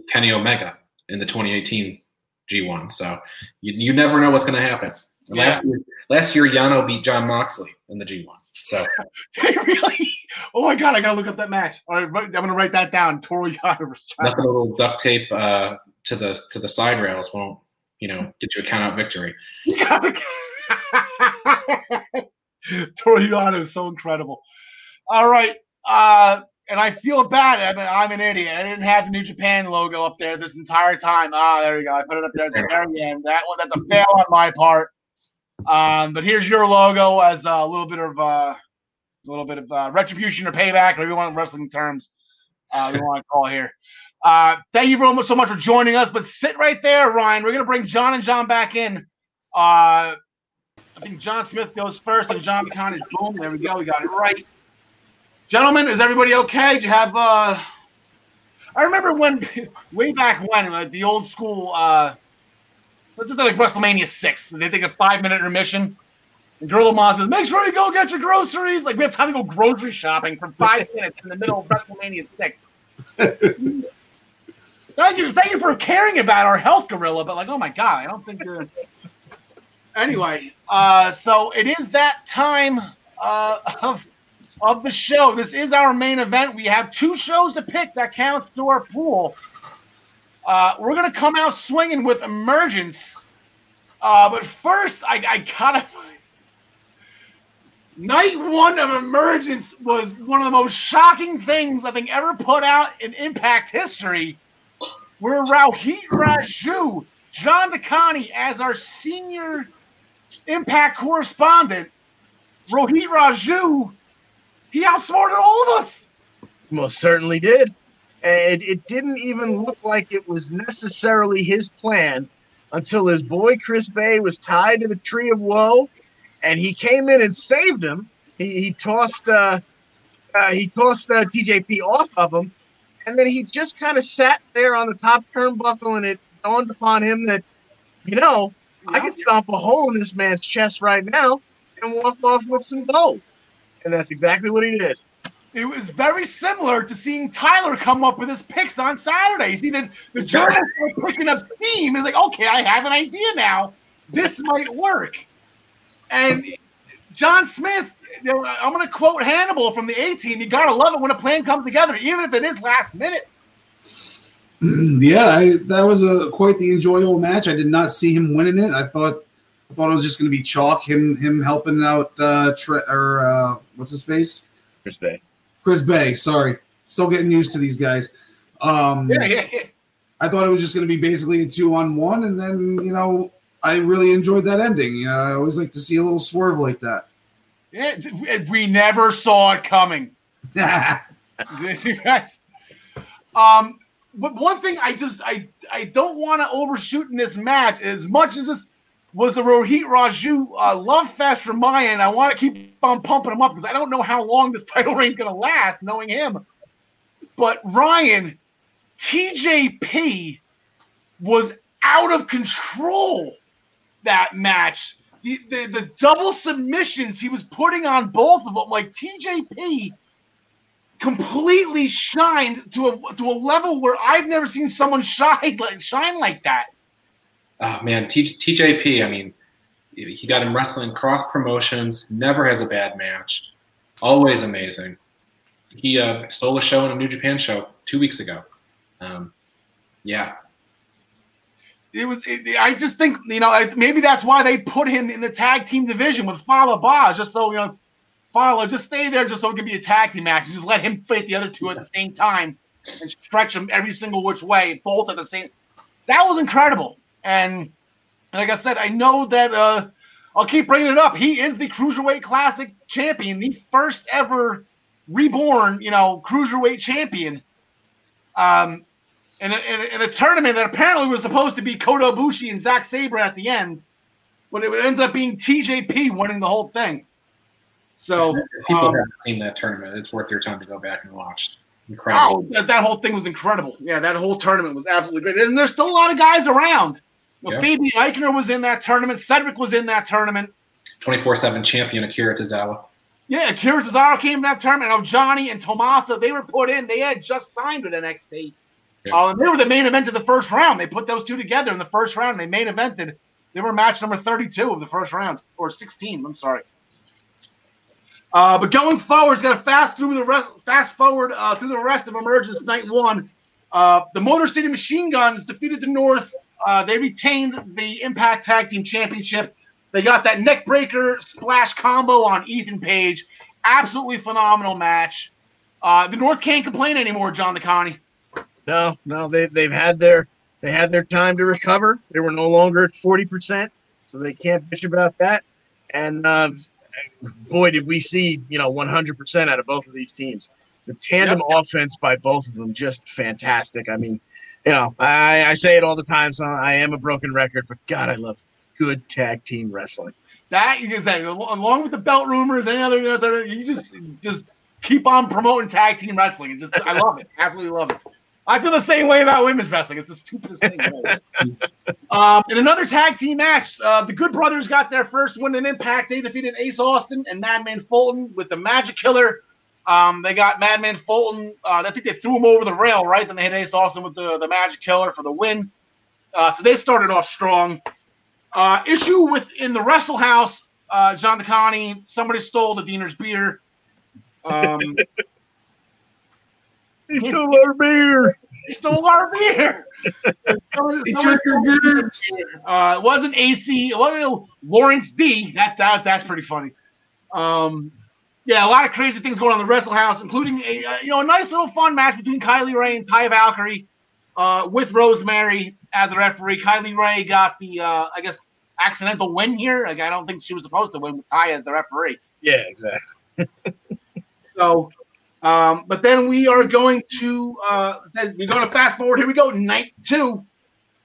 D: Kenny Omega in the 2018 G1. So you, you never know what's going to happen. Yeah. Last year, last year Yano beat Jon Moxley in the G1. So
A: really? Oh my god, I gotta look up that match. All right, I'm gonna write that down. Toru Yano versus
D: Jon. Nothing a little duct tape uh, to the to the side rails won't you know get you a count out victory.
A: Toru Yano is so incredible. All right. Uh, and I feel bad. I mean, I'm an idiot. I didn't have the New Japan logo up there this entire time. Ah, there we go. I put it up there at the very end. That one, that's a fail on my part. Um, but here's your logo as a little bit of uh, a little bit of uh, retribution or payback, or whatever you want in wrestling terms. Uh, we want to call here. Uh, thank you very much so much for joining us. But sit right there, Ryan. We're gonna bring John and John back in. Uh, I think John Smith goes first, and John is boom. There we go. We got it right. Gentlemen, is everybody okay? Do you have? uh I remember when way back when, like the old school. uh Let's just like WrestleMania six. They take a five minute intermission. And Gorilla Monsoon says, "Make sure you go get your groceries." Like we have time to go grocery shopping for five minutes in the middle of WrestleMania six. thank you, thank you for caring about our health, Gorilla. But like, oh my god, I don't think. Uh... Anyway, uh, so it is that time uh, of of the show. This is our main event. We have two shows to pick that counts to our pool. Uh, we're gonna come out swinging with Emergence, uh, but first I, I gotta. Night one of Emergence was one of the most shocking things I think ever put out in Impact history. Where Rohit Raju, John DeConnie as our senior Impact correspondent, Rohit Raju, he outsmarted all of us.
C: Most certainly did. And it didn't even look like it was necessarily his plan until his boy Chris Bey was tied to the tree of woe, and he came in and saved him. He, he tossed uh, uh, he tossed uh, TJP off of him, and then he just kind of sat there on the top turnbuckle, and it dawned upon him that, you know, I can stomp a hole in this man's chest right now and walk off with some gold, and that's exactly what he did
A: it was very similar to seeing Tyler come up with his picks on Saturday. See, the, the journalists are picking up steam. It's like, okay, I have an idea now. This might work. And John Smith, you know, I'm going to quote Hannibal from the A team. You got to love it when a plan comes together, even if it is last minute.
B: Yeah, I, that was a quite the enjoyable match. I did not see him winning it. I thought I thought it was just going to be chalk. Him him helping out uh, Tre- or uh, what's his face?
C: Chris Bey.
B: Chris Bey. Sorry, still getting used to these guys. Um,
A: yeah, yeah, yeah.
B: I thought it was just going to be basically a two on one, and then you know I really enjoyed that ending. You know, I always like to see a little swerve like that.
A: It, we never saw it coming. um, but one thing I just I I don't want to overshoot in this match as much as this was a Rohit Raju uh, love fest from my end. I want to keep on pumping him up because I don't know how long this title reign is going to last, knowing him. But Ryan, TJP was out of control that match. The, the, the double submissions he was putting on both of them, like TJP completely shined to a to a level where I've never seen someone shine like shine like that.
D: Oh man, T, TJP. I mean, he got him wrestling cross promotions. Never has a bad match. Always amazing. He uh, stole a show in a New Japan show two weeks ago. Um, yeah.
A: It was. It, I just think you know maybe that's why they put him in the tag team division with Fallah Bahh, just so you know Just stay there just so it can be a tag team match. just let him fight the other two at the same time and stretch them every single which way, both at the same. That was incredible. And like I said, I know that uh, I'll keep bringing it up. He is the Cruiserweight Classic champion, the first ever reborn, you know, Cruiserweight champion. Um, in a, in, a, in a tournament that apparently was supposed to be Kota Ibushi and Zack Sabre at the end, but it ends up being TJP winning the whole thing. So
D: people um, haven't seen that tournament, it's worth your time to go back and watch. Incredible.
A: Oh, that, that whole thing was incredible. Yeah, that whole tournament was absolutely great. And there's still a lot of guys around. Know, yep. Fabian Aichner was in that tournament. Cedric was in that tournament.
D: 24-7 champion Akira Tozawa.
A: Yeah, Akira Tozawa came in that tournament. Now Johnny and Tommaso, they were put in. They had just signed with NXT. Yeah. Uh, and they were the main event of the first round. They put those two together in the first round. They main evented. They were match number 32 of the first round, or 16. I'm sorry. Uh, but going forward, it's going to fast through the rest, fast forward uh, through the rest of Emergence Night One. Uh, the Motor City Machine Guns defeated the North. Uh, they retained the Impact Tag Team Championship. They got that neckbreaker splash combo on Ethan Page. Absolutely phenomenal match. Uh, the North can't complain anymore, John DeConnie.
C: No, no, they they've had their they had their time to recover. They were no longer at forty percent, so they can't bitch about that. And uh, boy, did we see you know 100% out of both of these teams. The tandem yep. offense by both of them just fantastic. I mean, you know, I, I say it all the time, so I am a broken record, but God, I love good tag team wrestling.
A: That you can say, along with the belt rumors, any other, you just just keep on promoting tag team wrestling. And just I love it, absolutely love it. I feel the same way about women's wrestling. It's the stupidest thing. um, in another tag team match, uh, the Good Brothers got their first win in Impact. They defeated Ace Austin and Madman Fulton with the Magic Killer. Um, they got Madman Fulton. Uh, I think they threw him over the rail, right? Then they hit Ace Austin with the, the Magic Killer for the win. Uh, so they started off strong. Uh, issue with in the Wrestle House, uh, John DeConnie, somebody stole the Deaner's beer. Um,
C: He stole our beer.
A: He stole our beer. he took your goods. Uh, it wasn't AC. It wasn't Lawrence D. That, that that's pretty funny. Um, yeah, a lot of crazy things going on in the Wrestle House, including a uh, you know a nice little fun match between Kylie Rae and Taya Valkyrie uh, with Rosemary as the referee. Kylie Rae got the uh, I guess accidental win here. Like I don't think she was supposed to win with Taya as the referee.
C: Yeah, exactly.
A: so um, but then we are going to uh, we're going to fast forward. Here we go, night two.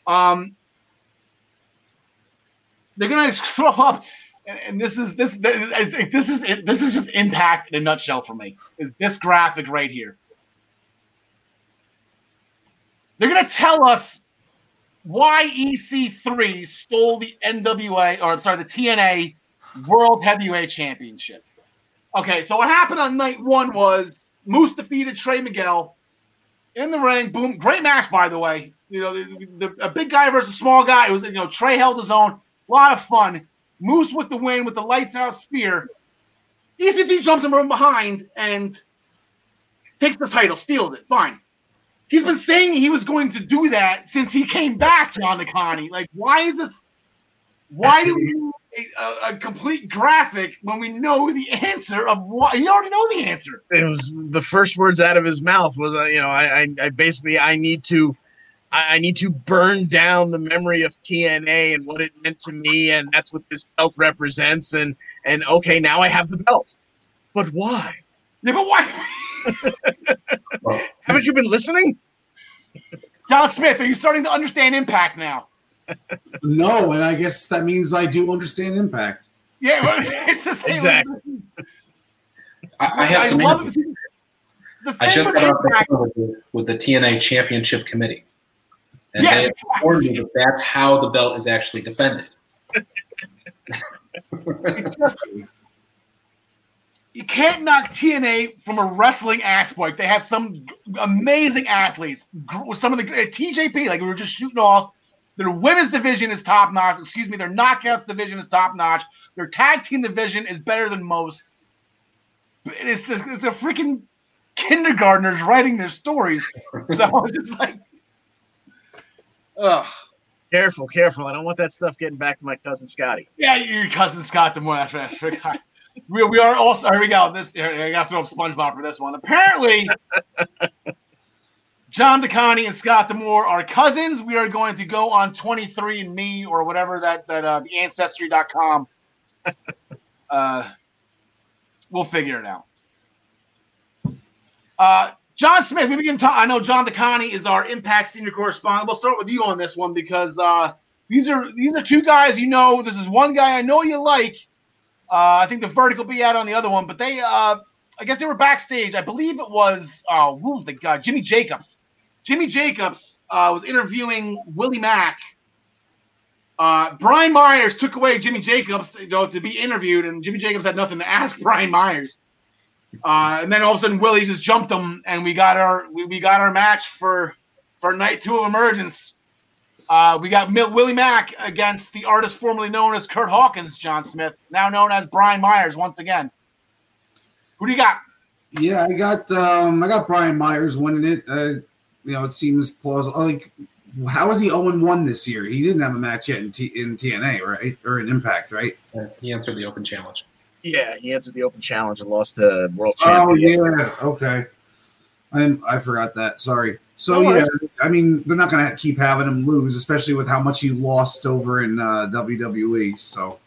A: Um, they're going to throw up, and, and, this is this this is this is just impact in a nutshell for me. Is this graphic right here? They're going to tell us why EC3 stole the NWA or I'm sorry, the TNA World Heavyweight Championship. Okay, so what happened on night one was Moose defeated Trey Miguel in the ring. Boom, great match by the way. You know, the, the, a big guy versus a small guy. It was you know Trey held his own. A lot of fun. Moose with the win with the lights out spear. EC3 jumps him from behind and takes the title, steals it. Fine. He's been saying he was going to do that since he came back, John DeConnie. Like, why is this? Why do we a, a, complete graphic when we know the answer of what you already know the answer.
C: It was the first words out of his mouth was, uh, you know, I, I, I basically I need to, I, I need to burn down the memory of TNA and what it meant to me, and that's what this belt represents. And and okay, now I have the belt, but why?
A: Yeah, but why?
C: Haven't you been listening?
A: John Smith, are you starting to understand Impact now?
B: No, and I guess that means I do understand Impact.
A: Yeah, but it's the same.
C: Exactly.
D: I, I have some.
A: love
D: info.
A: The
D: I just
A: with
D: got off the phone with the, with the TNA Championship Committee, and
A: Yes,
D: they informed me that that's how the belt is actually defended.
A: just- you can't knock TNA from a wrestling aspect. They have some amazing athletes. Some of the uh, TJP, like we were just shooting off. Their women's division is top notch. Excuse me, their knockouts division is top notch. Their tag team division is better than most. It's a, it's a freaking kindergartners writing their stories. So I was just like, ugh.
C: Careful, careful. I don't want that stuff getting back to my cousin Scotty.
A: Yeah, your cousin Scott D'Amore. That's right. We, we are also. Here we go. This here, I got to throw up SpongeBob for this one. Apparently, John DeConnie and Scott D'Amore are cousins. We are going to go on 23andMe or whatever that that uh, the Ancestry.com. Uh, we'll figure it out. Uh, John Smith, maybe we can talk. I know John DeConnie is our Impact senior correspondent. We'll start with you on this one because uh, these are these are two guys you know. This is one guy I know you like. Uh, I think the verdict will be out on the other one, but they, uh, I guess they were backstage. I believe it was, uh, who's the guy? Jimmy Jacobs. Jimmy Jacobs uh, was interviewing Willie Mack. Uh, Brian Myers took away Jimmy Jacobs you know, to be interviewed, and Jimmy Jacobs had nothing to ask Brian Myers. Uh, and then all of a sudden, Willie just jumped him, and we got our we, we got our match for for night two of emergence. Uh, we got Mil- Willie Mack against the artist formerly known as Kurt Hawkins, John Smith, now known as Brian Myers once again. Who do you got?
B: Yeah, I got um, I got Brian Myers winning it. You know, it seems plausible. Like, how is he 0 1 this year? He didn't have a match yet in, T- in TNA, right? Or in Impact, right?
D: He answered the open challenge.
C: Yeah, he answered the open challenge and lost to world champion.
B: Oh yeah, okay. I I forgot that. Sorry. So
A: No
B: yeah,
A: worries.
B: I mean they're not going to keep having him lose, especially with how much he lost over in uh, WWE. So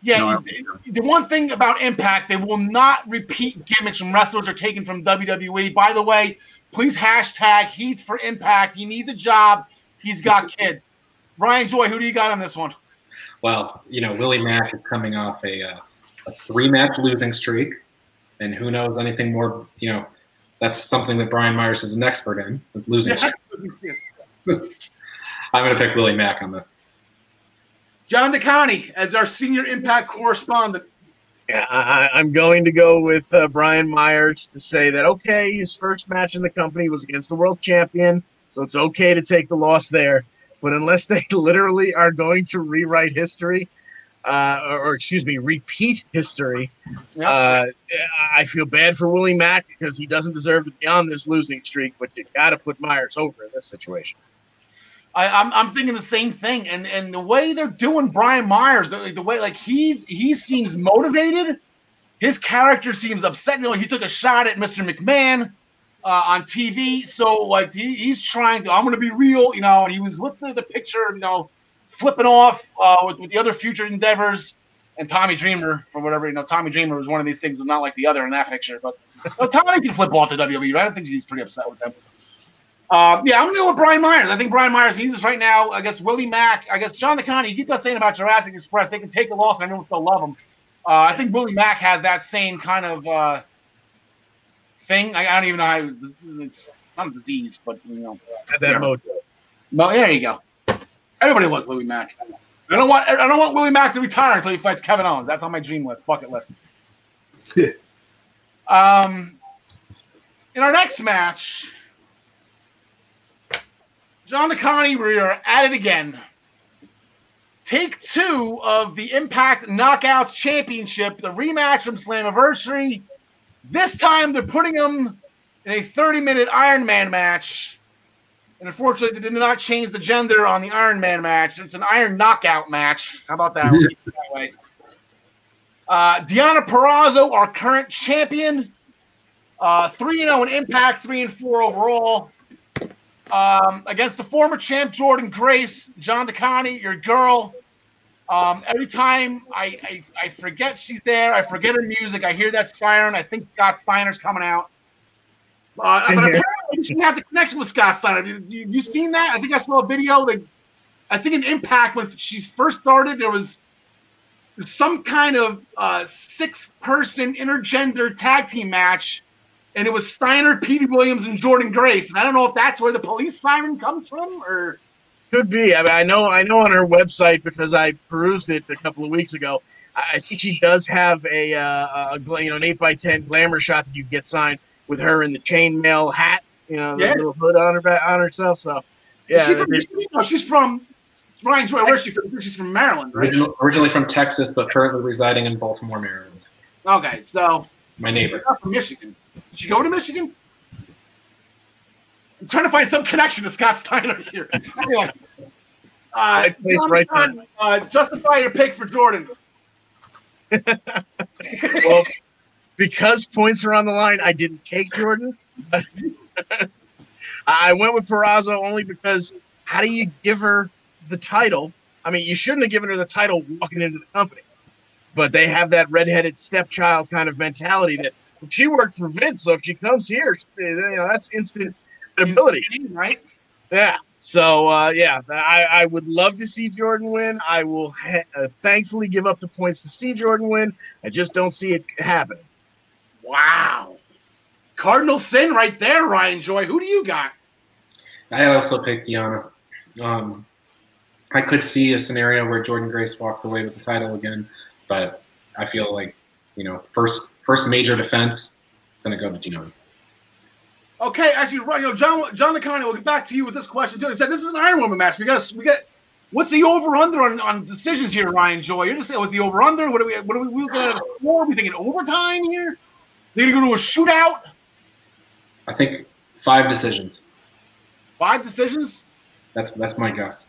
A: Yeah,
B: No,
A: the- the one thing about Impact, they will not repeat gimmicks from wrestlers are taken from WWE. By the way, please hashtag Heath for Impact. He needs a job. He's got kids. Brian Joy, who do you got on this one?
D: Well, you know, Willie Mack is coming off a, uh, a three match losing streak, and who knows anything more, you know, that's something that Brian Myers is an expert in, is losing streak. I'm going to pick Willie Mack on this.
A: John DeConnie as our senior Impact correspondent.
C: Yeah, I, I- I'm going to go with uh, Brian Myers to say that okay, his first match in the company was against the world champion, so it's okay to take the loss there. But unless they literally are going to rewrite history, uh, or, or excuse me, repeat history, uh, I feel bad for Willie Mack because he doesn't deserve to be on this losing streak. But you got to put Myers over in this situation.
A: I, I'm, I'm thinking the same thing, and and the way they're doing Brian Myers, the, the way like he's he seems motivated, his character seems upset. You know, he took a shot at Mr. McMahon uh, on TV, so like he, he's trying to. I'm going to be real, you know. And he was with the, the picture, you know, flipping off uh, with, with the other future endeavors. And Tommy Dreamer, for whatever you know, Tommy Dreamer was one of these things, was not like the other in that picture. But well, Tommy can flip off to WWE, right? I think he's pretty upset with them. Um, yeah, I'm going to go with Brian Myers. I think Brian Myers needs us right now. I guess Willie Mack. I guess John DeConnie. You keep on saying about Jurassic Express. They can take a loss and everyone still love them. Uh, I think Willie Mack has that same kind of uh, thing. I, I don't even know how it's not a disease, but you know.
C: At that
A: Yeah.
C: mode.
A: No, there you go. Everybody loves Willie Mack. I don't want. I don't want Willie Mack to retire until he fights Kevin Owens. That's on my dream list, bucket list. um, in our next match, John DeConnie, we are at it again. Take two of the Impact Knockouts Championship, the rematch from Slammiversary. This time they're putting them in a 30-minute Iron Man match. And unfortunately, they did not change the gender on the Iron Man match. It's an Iron Knockout match. How about that? We'll that. Uh, Deonna Purrazzo, our current champion, uh, three and zero in Impact, three and four overall. Um, against the former champ Jordynne Grace, John DeConnie, your girl. Um, every time I, I, I forget she's there, I forget her music. I hear that siren. I think Scott Steiner's coming out. Uh, but apparently she has a connection with Scott Steiner. You, you, you seen that? I think I saw a video that I think in Impact when she first started, there was some kind of uh, six-person intergender tag team match, and it was Steiner, Petey Williams, and Jordynne Grace. And I don't know if that's where the police siren comes from, or
C: could be. I mean, I know, I know on her website because I perused it a couple of weeks ago. I think she does have a, uh, a you know, an eight by ten glamour shot that you get signed with her in the chainmail hat, you know, the
A: Yeah.
C: little hood on her back on herself. So, yeah,
A: she from,
C: there's-
A: no, she's from Ryan Joy. Where's she from? She's from Maryland, right?
D: Original, originally from Texas, but currently residing in Baltimore, Maryland.
A: Okay, so
D: My neighbor.
A: not from Michigan. Did she go to Michigan? I'm trying to find some connection to Scott Steiner here. Anyway, uh,
C: place, right
A: John, uh, justify your pick for Jordynne.
C: well, because points are on the line, I didn't take Jordynne. I went with Purrazzo only because how do you give her the title? I mean, you shouldn't have given her the title walking into the company, but they have that redheaded stepchild kind of mentality that she worked for Vince, so if she comes here, you know that's instant credibility.
A: right?
C: Yeah. So uh, yeah, I, I would love to see Jordynne win. I will ha- uh, thankfully give up the points to see Jordynne win. I just don't see it happen.
A: Wow. Cardinal sin right there, Ryan Joy. Who do you got?
D: I also picked Deonna. Um, I could see a scenario where Jordynne Grace walks away with the title again, but I feel like you know, first first major defense is going to go to Deonna.
A: Okay, actually, right, you know, John John DeConnie, we'll get back to you with this question too. He said this is an Iron Woman match. We got we got what's the over under on, on decisions here, Ryan Joy? You're just saying what's the over under? What are we what are we, we looking at a score? Are we thinking overtime here? They're gonna go to a shootout?
D: I think five decisions.
A: Five decisions?
D: That's that's my guess,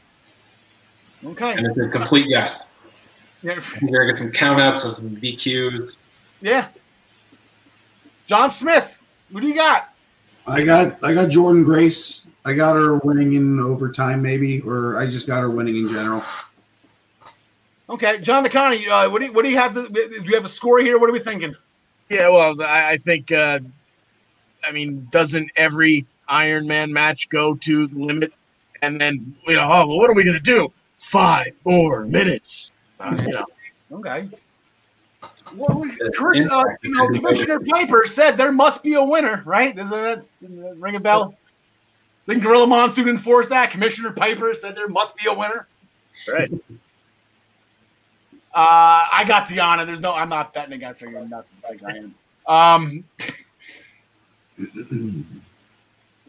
A: Okay.
D: and it's a complete guess.
A: Yeah.
D: You're gonna get some countouts, some DQs.
A: yeah. John Smith, who do you got?
B: I got I got Jordynne Grace. I got her winning in overtime, maybe, or I just got her winning in general.
A: Okay, John DeConnie, uh, what do you, what do you have? To, do you have a score here? What are we thinking?
C: Yeah, well, I, I think. Uh, I mean, doesn't every Iron Man match go to the limit? And then you know, oh, well, what are we gonna do? Five more minutes. Uh, you know,
A: Okay. Well, Chris, uh, you know, Commissioner Piper said there must be a winner, right? Doesn't that ring a bell? Didn't Gorilla Monsoon enforce that? Commissioner Piper said there must be a winner.
C: right?
A: Uh, I got Deonna. There's no, I'm not betting against her. You're nuts like I am. Um,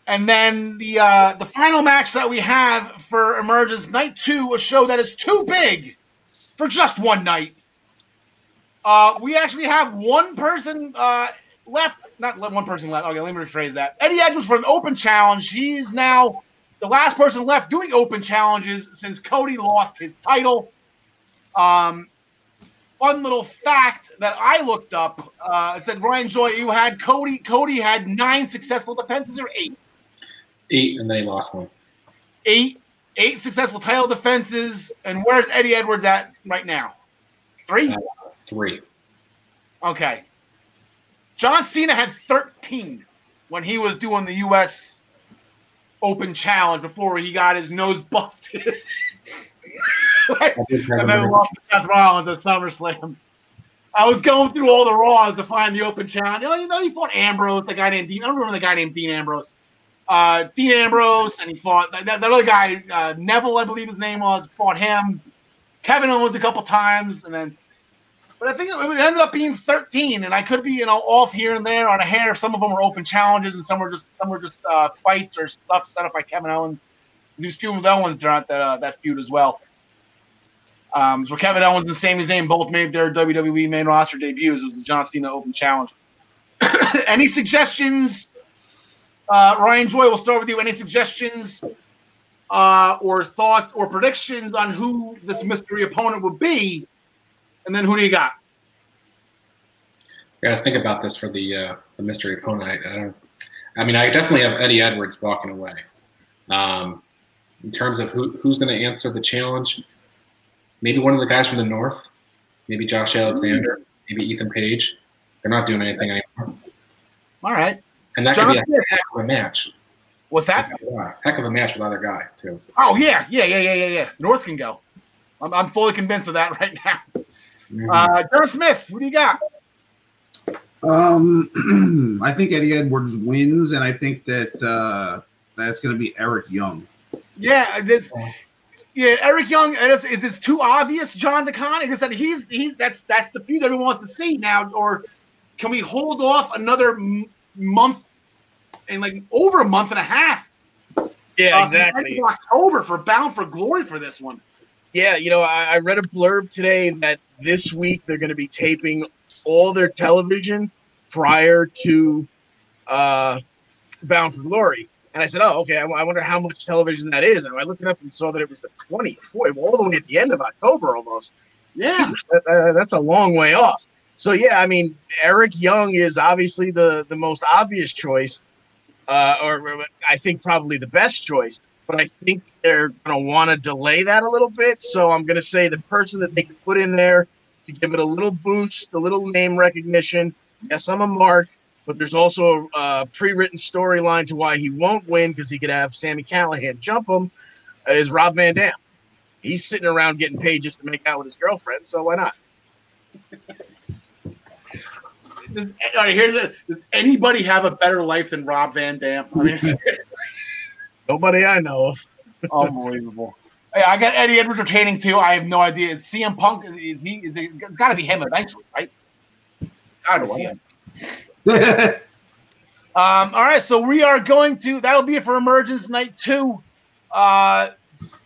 A: and then the uh, the final match that we have for Emergence Night Two, a show that is too big for just one night. Uh, we actually have one person uh, left. Not one person left. Okay, let me rephrase that. Eddie Edwards for an open challenge. He's now the last person left doing open challenges since Cody lost his title. Um, fun little fact that I looked up uh, it said Ryan Joy, you had Cody. Cody had nine successful defenses or eight,
D: Eight, and then he lost one.
A: eight, eight successful title defenses. And where's Eddie Edwards at right now? Three.
D: Uh, Three.
A: Okay. John Cena had 13 when he was doing the U.S. Open Challenge before he got his nose busted. And then lost to Seth Rollins at SummerSlam. I was going through all the Raws to find the Open Challenge. You know, you know, he fought Ambrose, the guy named Dean. I don't remember the guy named Dean Ambrose. Uh, Dean Ambrose, and he fought that, that other guy, uh, Neville, I believe his name was, fought him. Kevin Owens a couple times, and then. But I think it ended up being 13, and I could be, you know, off here and there on a hair. Some of them were open challenges, and some were just some were just uh, fights or stuff set up by Kevin Owens. He was feuding with Owens throughout that uh, that feud as well. Um, so Kevin Owens and Sami Zayn both made their WWE main roster debuts. It was the John Cena Open Challenge. Any suggestions? Uh, Ryan Joy, we'll start with you. Any suggestions uh, or thoughts or predictions on who this mystery opponent would be? And then who do you got?
D: I gotta think about this for the uh, the mystery opponent. I, I don't. I mean, I definitely have Eddie Edwards walking away. Um, in terms of who, who's going to answer the challenge, maybe one of the guys from the north, maybe Josh Alexander, maybe Ethan Page. They're not doing anything anymore,
A: All right.
D: and that
A: John
D: could be a heck of a match.
A: What's that?
D: A- heck of a match with other guy too.
A: Oh yeah, yeah, yeah, yeah, yeah, yeah. North can go. I'm, I'm fully convinced of that right now. Uh, John Smith, what do you got?
B: Um, I think Eddie Edwards wins, and I think that uh, that's going to be Eric Young.
A: Yeah, this. Yeah, Eric Young. Is, is this too obvious, John DeCon? Is that he's he's that's that's the feud everyone wants to see now, or can we hold off another m- month and like over a month and a half?
C: Yeah,
A: uh,
C: exactly.
A: end of October for Bound for Glory for this one.
C: Yeah, you know, I, I read a blurb today that this week they're going to be taping all their television prior to uh, Bound for Glory. And I said, oh, okay, I, I wonder how much television that is. And I looked it up and saw that it was the 24th, all the way at the end of October almost.
A: Yeah,
C: that- that- that's a long way off. So, yeah, I mean, Eric Young is obviously the, the most obvious choice, uh, or I think probably the best choice but I think they're going to want to delay that a little bit. So I'm going to say the person that they can put in there to give it a little boost, a little name recognition. Yes, I'm a mark, but there's also a pre-written storyline to why he won't win because he could have Sami Callihan jump him. uh, Is Rob Van Dam? He's sitting around getting paid just to make out with his girlfriend, so why not?
A: Does, all right, here's a, does anybody have a better life than Rob Van Dam? I mean, it's
C: Nobody I know of.
A: unbelievable. Hey, I got Eddie Edwards retaining too. I have no idea. It's CM Punk. Is he? Is it, it's got to be him eventually, right? Got to be CM. Um, all right, so we are going to. That'll be it for Emergence Night Two. Uh,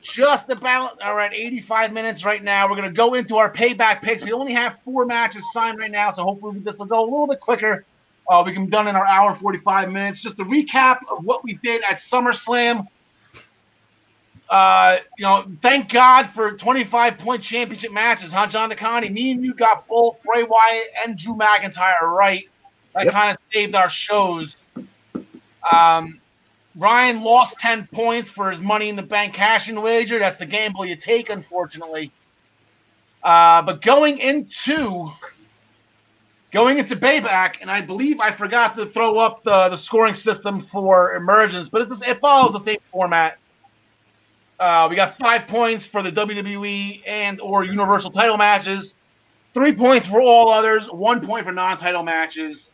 A: just about all right, 85 minutes right now. We're gonna go into our payback picks. We only have four matches signed right now, so hopefully this will go a little bit quicker. Uh, we can be done in our hour 45 minutes. Just a recap of what we did at SummerSlam. Uh, you know, thank God for 25 point championship matches, huh, John DeConnie? Me and you got both Bray Wyatt and Drew McIntyre right. That
C: Yep.
A: kind of saved our shows. Um, Ryan lost 10 points for his money in the bank cashing wager. That's the gamble you take, unfortunately. Uh, but going into going into payback, and I believe I forgot to throw up the, the scoring system for emergence, but it's, it follows the same format. Uh, we got five points for the WWE and or Universal title matches, three points for all others, one point for non-title matches.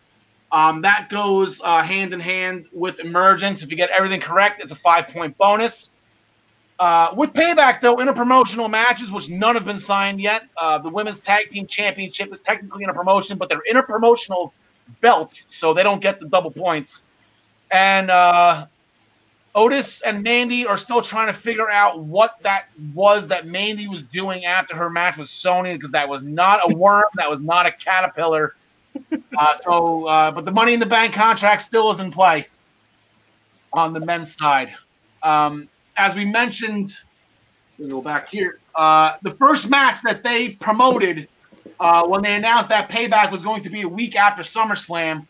A: Um, that goes uh, hand in hand with emergence. If you get everything correct, it's a five-point bonus. Uh, with payback, though, interpromotional matches, which none have been signed yet. Uh, the women's tag team championship is technically in a promotion, but they're interpromotional belts, so they don't get the double points. And uh, Otis and Mandy are still trying to figure out what that was that Mandy was doing after her match with Sony, because that was not a worm, that was not a caterpillar. Uh, so, uh, but the Money in the Bank contract still is in play on the men's side. Um, as we mentioned, go back here. Uh, the first match that they promoted uh, when they announced that Payback was going to be a week after SummerSlam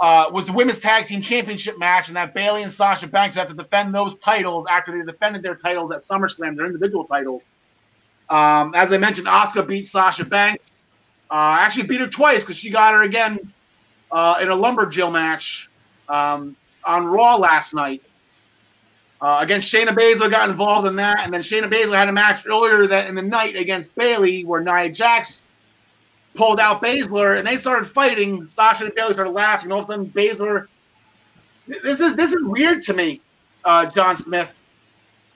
A: uh, was the Women's Tag Team Championship match, and that Bayley and Sasha Banks have to defend those titles after they defended their titles at SummerSlam, their individual titles. Um, as I mentioned, Asuka beat Sasha Banks. Uh, actually beat her twice because she got her again uh, in a lumberjill match um, on Raw last night. Uh, against Shayna Baszler got involved in that, and then Shayna Baszler had a match earlier that in the night against Bayley where Nia Jax pulled out Baszler, and they started fighting. Sasha and Bayley started laughing. and All of a sudden, Baszler. This is this is weird to me, uh, John Smith.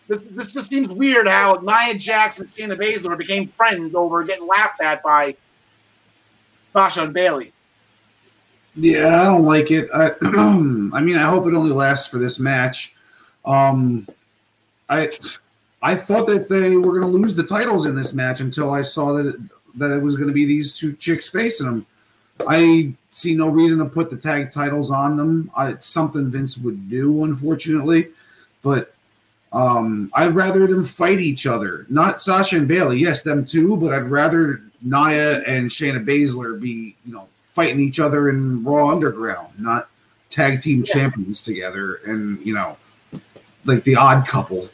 A: This this just seems weird how Nia Jax and Shayna Baszler became friends over getting laughed at by Sasha and Bayley.
B: Yeah, I don't like it. I, I mean, I hope it only lasts for this match. Um, I I thought that they were going to lose the titles in this match until I saw that it, that it was going to be these two chicks facing them. I see no reason to put the tag titles on them. I, it's something Vince would do, unfortunately, but um, I'd rather them fight each other. Not Sasha and Bayley, yes, them too, but I'd rather Nia and Shayna Baszler be, you know, fighting each other in Raw Underground, not tag team champions together. And you know, like the odd couple.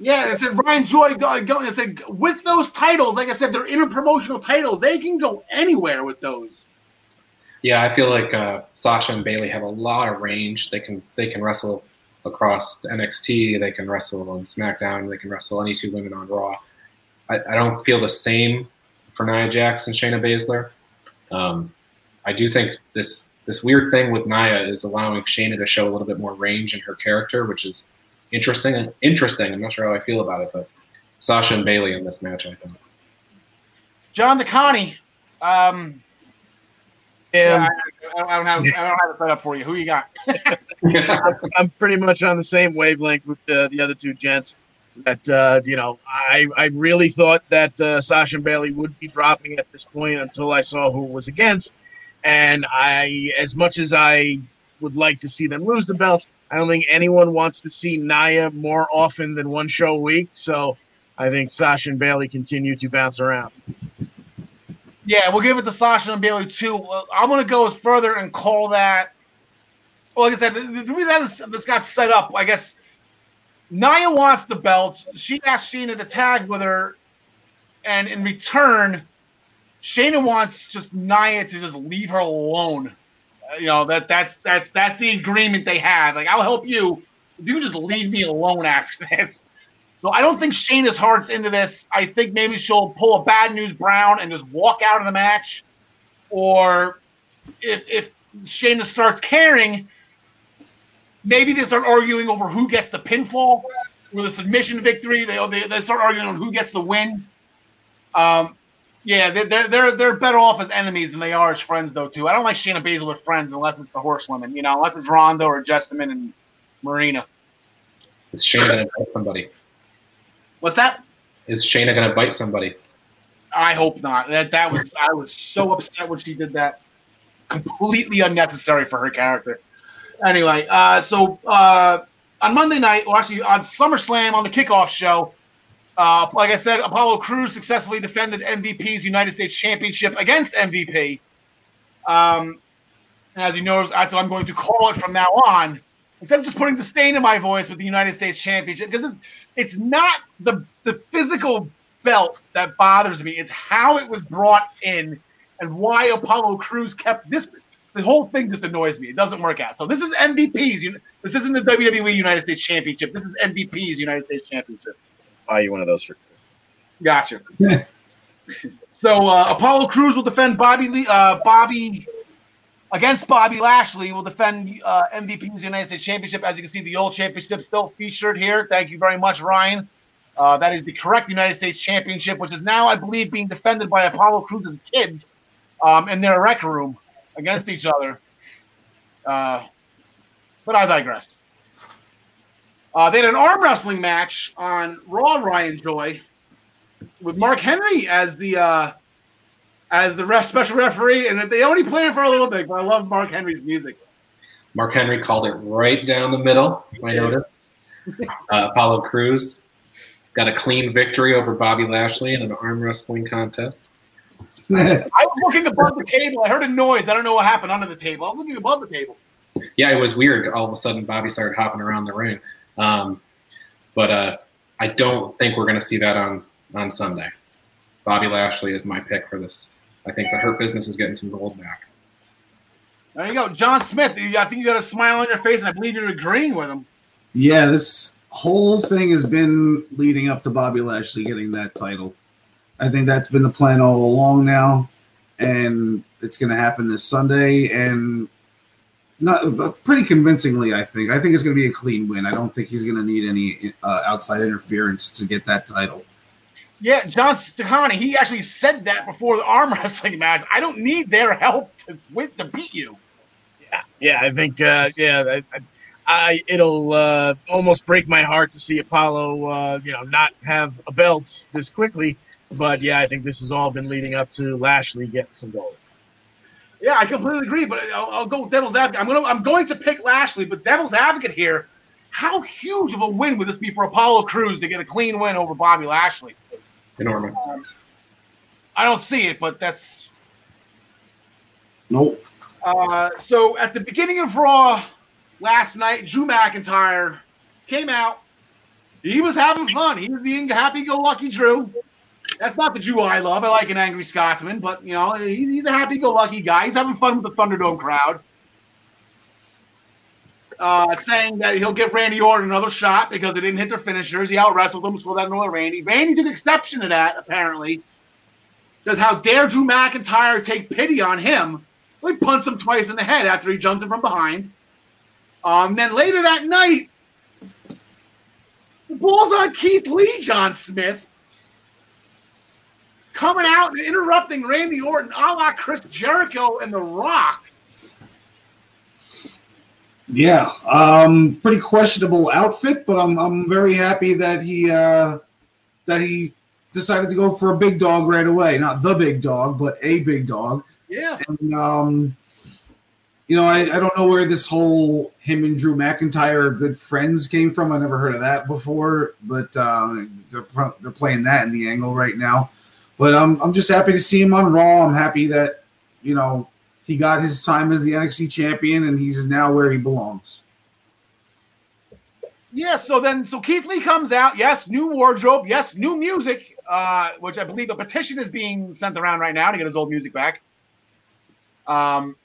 A: Yeah, I said Ryan Joy going. Go, I said with those titles, like I said, they're interpromotional titles. They can go anywhere with those.
D: Yeah, I feel like uh, Sasha and Bayley have a lot of range. They can they can wrestle across NXT. They can wrestle on SmackDown. They can wrestle any two women on Raw. I, I don't feel the same for Nia Jax and Shayna Baszler. Um, I do think this this weird thing with Nia is allowing Shayna to show a little bit more range in her character, which is interesting. Interesting. I'm not sure how I feel about it, but Sasha and Bayley in this match, I think.
A: John DeConnie. Um, yeah, I, I don't have I don't have it set up for you. Who you got?
C: I'm pretty much on the same wavelength with the, the other two gents. That uh, you know, I I really thought that uh, Sasha and Bayley would be dropping at this point until I saw who was against, and I, as much as I would like to see them lose the belts, I don't think anyone wants to see Nia more often than one show a week. So I think Sasha and Bayley continue to bounce around.
A: Yeah, we'll give it to Sasha and Bayley too. Uh, I'm gonna go further and call that. Well, like I said, the, the reason this, this got set up, I guess, Nia wants the belt. She asked Shayna to tag with her, and in return, Shayna wants just Nia to just leave her alone. Uh, you know that that's that's that's the agreement they have. Like, I'll help you. You just leave me alone after this. So I don't think Shayna's heart's into this. I think maybe she'll pull a bad news Brown and just walk out of the match. Or if if Shayna starts caring, maybe they start arguing over who gets the pinfall or the submission victory. They they, they start arguing on who gets the win. Um, yeah, they're, they're they're better off as enemies than they are as friends, though. Too. I don't like Shayna Baszler with friends unless it's the horsewomen. You know, unless it's Ronda or Jessamyn and Marina.
D: Is Shayna gonna bite somebody?
A: What's that?
D: Is Shayna gonna bite somebody?
A: I hope not. That that was I was so upset when she did that. Completely unnecessary for her character. Anyway, uh, so uh, on Monday night, or actually on SummerSlam on the kickoff show, uh, like I said, Apollo Crews successfully defended MVP's United States Championship against MVP. Um, as you know, that's what I'm going to call it from now on. Instead of just putting disdain in my voice with the United States Championship, because it's, it's not the the physical belt that bothers me. It's how it was brought in and why Apollo Crews kept this. The whole thing just annoys me. It doesn't work out. So this is MVP's. This isn't the WWE United States Championship. This is MVP's United States Championship.
C: Buy you one of those for
A: Gotcha. So uh, Apollo Crews will defend Bobby Lee, uh, Bobby against Bobby Lashley. Will defend uh, MVP's United States Championship. As you can see, the old championship still featured here. Thank you very much, Ryan. Uh, that is the correct United States Championship, which is now, I believe, being defended by Apollo Crews's kids um, in their rec room against each other. Uh, but I digress. Uh, they had an arm wrestling match on Raw. Ryan Joy with Mark Henry as the uh, as the ref, special referee, and they only played it for a little bit. But I love Mark Henry's music.
D: Mark Henry called it right down the middle. I noticed. Uh, Apollo Crews got a clean victory over Bobby Lashley in an arm wrestling contest.
A: I was looking above the table. I heard a noise. I don't know what happened under the table. I was looking above the table.
D: Yeah, it was weird. All of a sudden, Bobby started hopping around the ring. Um, but uh, I don't think we're going to see that on on Sunday. Bobby Lashley is my pick for this. I think the Hurt Business is getting some gold back.
A: There you go, John Smith. I think you got a smile on your face, and I believe you're agreeing with him.
B: Yeah, this whole thing has been leading up to Bobby Lashley getting that title. I think that's been the plan all along now, and it's going to happen this Sunday, and not but pretty convincingly. I think. I think it's going to be a clean win. I don't think he's going to need any uh, outside interference to get that title.
A: Yeah, John DeConnie, he actually said that before the arm wrestling match. I don't need their help to win to beat you.
C: Yeah, yeah, I think, uh, yeah, I, I, I it'll uh, almost break my heart to see Apollo, uh, you know, not have a belt this quickly. But yeah, I think this has all been leading up to Lashley getting some gold.
A: Yeah, I completely agree, but I'll, I'll go devil's advocate. I'm gonna I'm going to pick Lashley, but devil's advocate here. How huge of a win would this be for Apollo Crews to get a clean win over Bobby Lashley?
D: Enormous.
A: I don't see it, but that's
B: Nope.
A: uh, so. At the beginning of Raw, last night, Drew McIntyre came out. He was having fun. He was being happy-go-lucky Drew. That's not the Drew I love. I like an angry Scotsman, but you know he's, he's a happy-go-lucky guy. He's having fun with the Thunderdome crowd. Uh, saying that he'll give Randy Orton another shot because they didn't hit their finishers. He out wrestled them, so that annoyed Randy. Randy took exception to that, apparently. Says, How dare Drew McIntyre take pity on him? He punched him twice in the head after he jumped him from behind. Um, then later that night, the ball's on Keith Lee, John Smith, coming out and interrupting Randy Orton, a la Chris Jericho and The Rock.
B: Yeah, um, pretty questionable outfit, but I'm I'm very happy that he uh, that he decided to go for a big dog right away. Not the big dog, but a big dog.
A: Yeah.
B: And um, you know, I, I don't know where this whole him and Drew McIntyre are good friends came from. I never heard of that before, but uh, they're they're playing that in the angle right now. But I'm I'm just happy to see him on Raw. I'm happy that you know he got his time as the NXT champion, and he's now where he belongs.
A: Yeah, so then, so Keith Lee comes out. Yes, new wardrobe. Yes, new music, uh, which I believe a petition is being sent around right now to get his old music back. Um,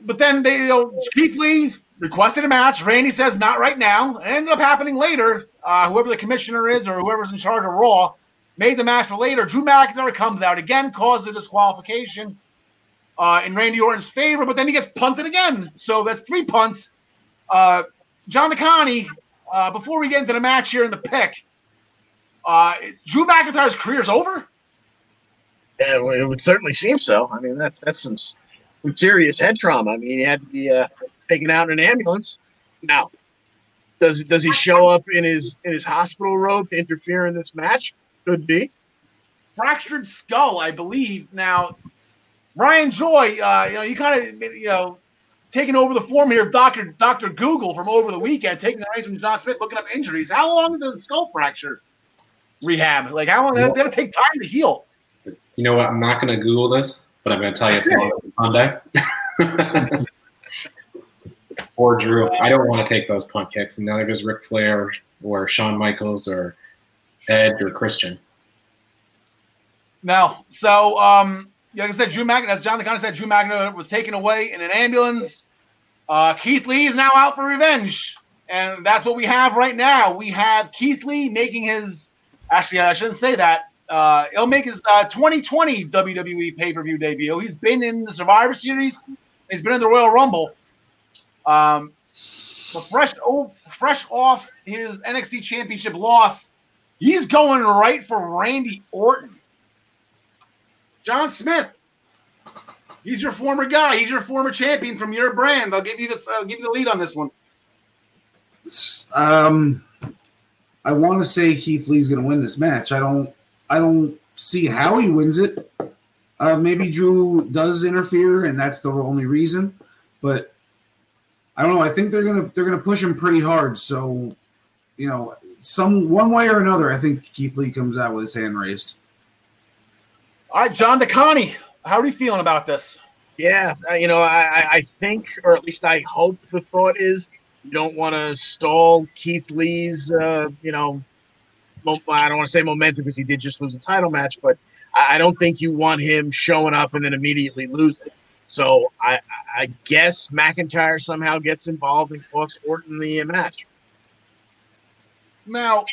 A: but then they, you know, Keith Lee requested a match. Randy says not right now. It ended up happening later. Uh, whoever the commissioner is or whoever's in charge of Raw made the match for later. Drew McIntyre comes out again, causes a disqualification uh, in Randy Orton's favor, but then he gets punted again. So that's three punts. Uh, John DeConnie, uh, before we get into the match here in the pick, uh, Drew McIntyre's career is over.
C: Yeah, it would certainly seem so. I mean, that's that's some, some serious head trauma. I mean, he had to be uh, taken out in an ambulance. Now, does does he show up in his in his hospital robe to interfere in this match? Could be.
A: Fractured skull, I believe. Now, Ryan Joy, uh, you know, you kind of, you know, taking over the form here of Doctor Doctor Google from over the weekend, taking the reins from John Smith, looking up injuries. How long is the skull fracture rehab? Like, how long? Well, Did it take time to heal?
D: You know what? I'm not going to Google this, but I'm going to tell you it's on Monday. Poor Drew. I don't want to take those punt kicks, and neither does Ric Flair or, or Shawn Michaels or Edge or Christian.
A: No. So, um, like I said, Drew McIntyre, as John the Connor said, Drew McIntyre was taken away in an ambulance. Uh, Keith Lee is now out for revenge. And that's what we have right now. We have Keith Lee making his, actually, I shouldn't say that. Uh, he'll make his uh, 2020 WWE pay per view debut. He's been in the Survivor Series, he's been in the Royal Rumble. Um, but fresh, oh, fresh off his NXT Championship loss, he's going right for Randy Orton. John Smith. He's your former guy. He's your former champion from your brand. I'll give you the I'll give you the lead on this one.
B: Um, I want to say Keith Lee's going to win this match. I don't. I don't see how he wins it. Uh, maybe Drew does interfere, and that's the only reason. But I don't know. I think they're gonna they're gonna push him pretty hard. So, you know, some one way or another, I think Keith Lee comes out with his hand raised.
A: All right, John DeConnie, how are you feeling about this?
C: Yeah, you know, I, I think, or at least I hope the thought is you don't want to stall Keith Lee's, uh, you know, I don't want to say momentum because he did just lose a title match, but I don't think you want him showing up and then immediately losing. So I, I guess McIntyre somehow gets involved and costs Orton the match.
A: Now,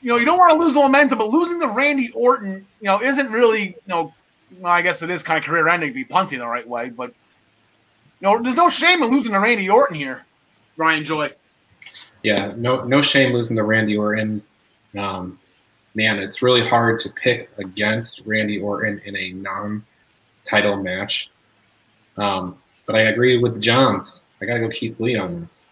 A: you know, you don't want to lose the momentum, but losing to Randy Orton, you know, isn't really, you know, well, I guess it is kind of career ending to be punting the right way, but you know, there's no shame in losing to Randy Orton here, Ryan Joy.
D: Yeah, no, no shame losing to Randy Orton. Um, man, it's really hard to pick against Randy Orton in a non-title match. Um, but I agree with Johns. I got to go Keith Lee on this.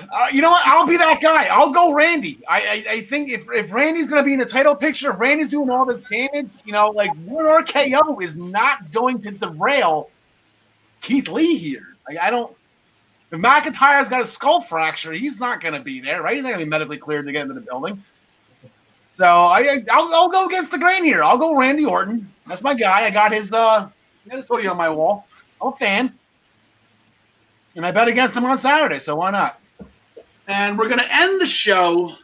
A: Uh, you know what? I'll be that guy. I'll go Randy. I I, I think if, if Randy's going to be in the title picture, if Randy's doing all this damage, you know, like one RKO is not going to derail Keith Lee here. Like I don't. If McIntyre's got a skull fracture, he's not going to be there, right? He's not going to be medically cleared to get into the building. So I I'll, I'll go against the grain here. I'll go Randy Orton. That's my guy. I got his uh, got his hoodie on my wall. I'm a fan. and I bet against him on Saturday, so why not? And we're gonna end the show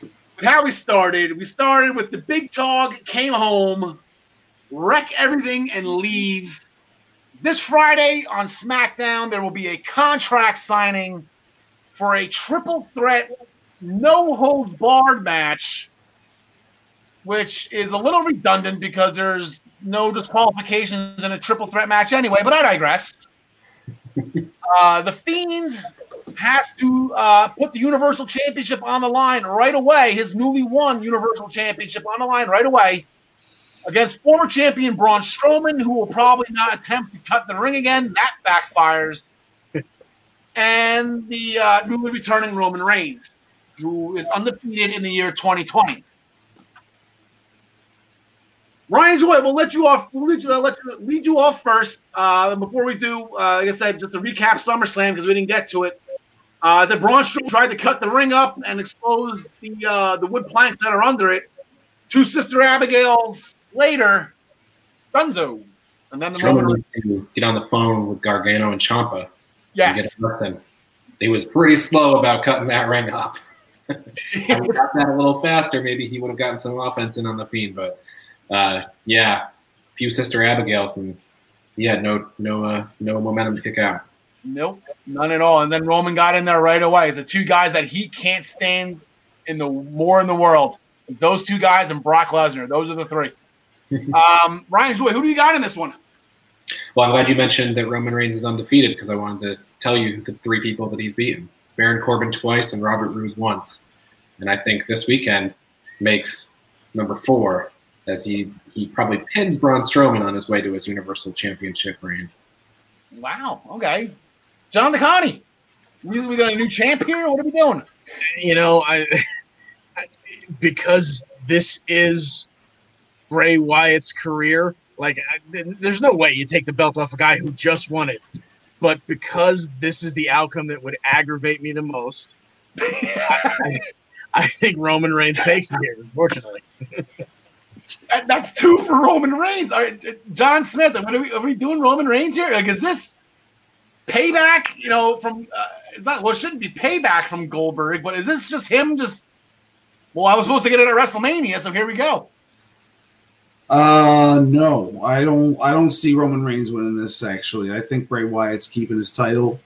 A: with how we started. We started with the big talk, came home, wreck everything, and leave. This Friday on SmackDown, there will be a contract signing for a triple threat, no hold barred match, which is a little redundant because there's no disqualifications in a triple threat match anyway, but I digress. uh, the Fiend has to uh, put the Universal Championship on the line right away, his newly won Universal Championship on the line right away against former champion Braun Strowman, who will probably not attempt to cut the ring again. That backfires. and the uh, newly returning Roman Reigns, who is undefeated in the year 2020. Ryan Joy, we'll let you off. We'll lead you, let you, lead you off first. Uh, before we do, uh, like I said, just to recap SummerSlam because we didn't get to it. Uh, the Braun Strowman tried to cut the ring up and expose the uh, the wood planks that are under it. Two Sister Abigails later, Dunzo, and then the
D: Strowman to get on the phone with Gargano and Ciampa.
A: Yes,
D: get. He was pretty slow about cutting that ring up. Got that a little faster, maybe he would have gotten some offense in on the fiend. But uh, yeah, few sister Abigail's, and he had no no uh, no momentum to kick out.
A: Nope, none at all. And then Roman got in there right away. It's the two guys that he can't stand in the more in the world. It's those two guys and Brock Lesnar. Those are the three. um, Ryan Joy, who do you got in this one?
D: Well, I'm glad you mentioned that Roman Reigns is undefeated because I wanted to tell you the three people that he's beaten. It's Baron Corbin twice and Robert Roode once. And I think this weekend makes number four as he, he probably pins Braun Strowman on his way to his Universal Championship reign.
A: Wow. Okay. John DeConnie. We, we got a new champ here. What are we doing?
C: you know, I, I because this is Bray Wyatt's career. Like, I, there's no way you take the belt off a guy who just won it. But because this is the outcome that would aggravate me the most, I, I think Roman Reigns takes it here. Unfortunately,
A: that's two for Roman Reigns. All right, John Smith. What are we? Are we doing Roman Reigns here? Like, is this payback? You know, from uh, not. Well, it shouldn't be payback from Goldberg, but is this just him? Just well, I was supposed to get it at WrestleMania, so here we go.
B: Uh, no, I don't. I don't see Roman Reigns winning this. Actually, I think Bray Wyatt's keeping his title,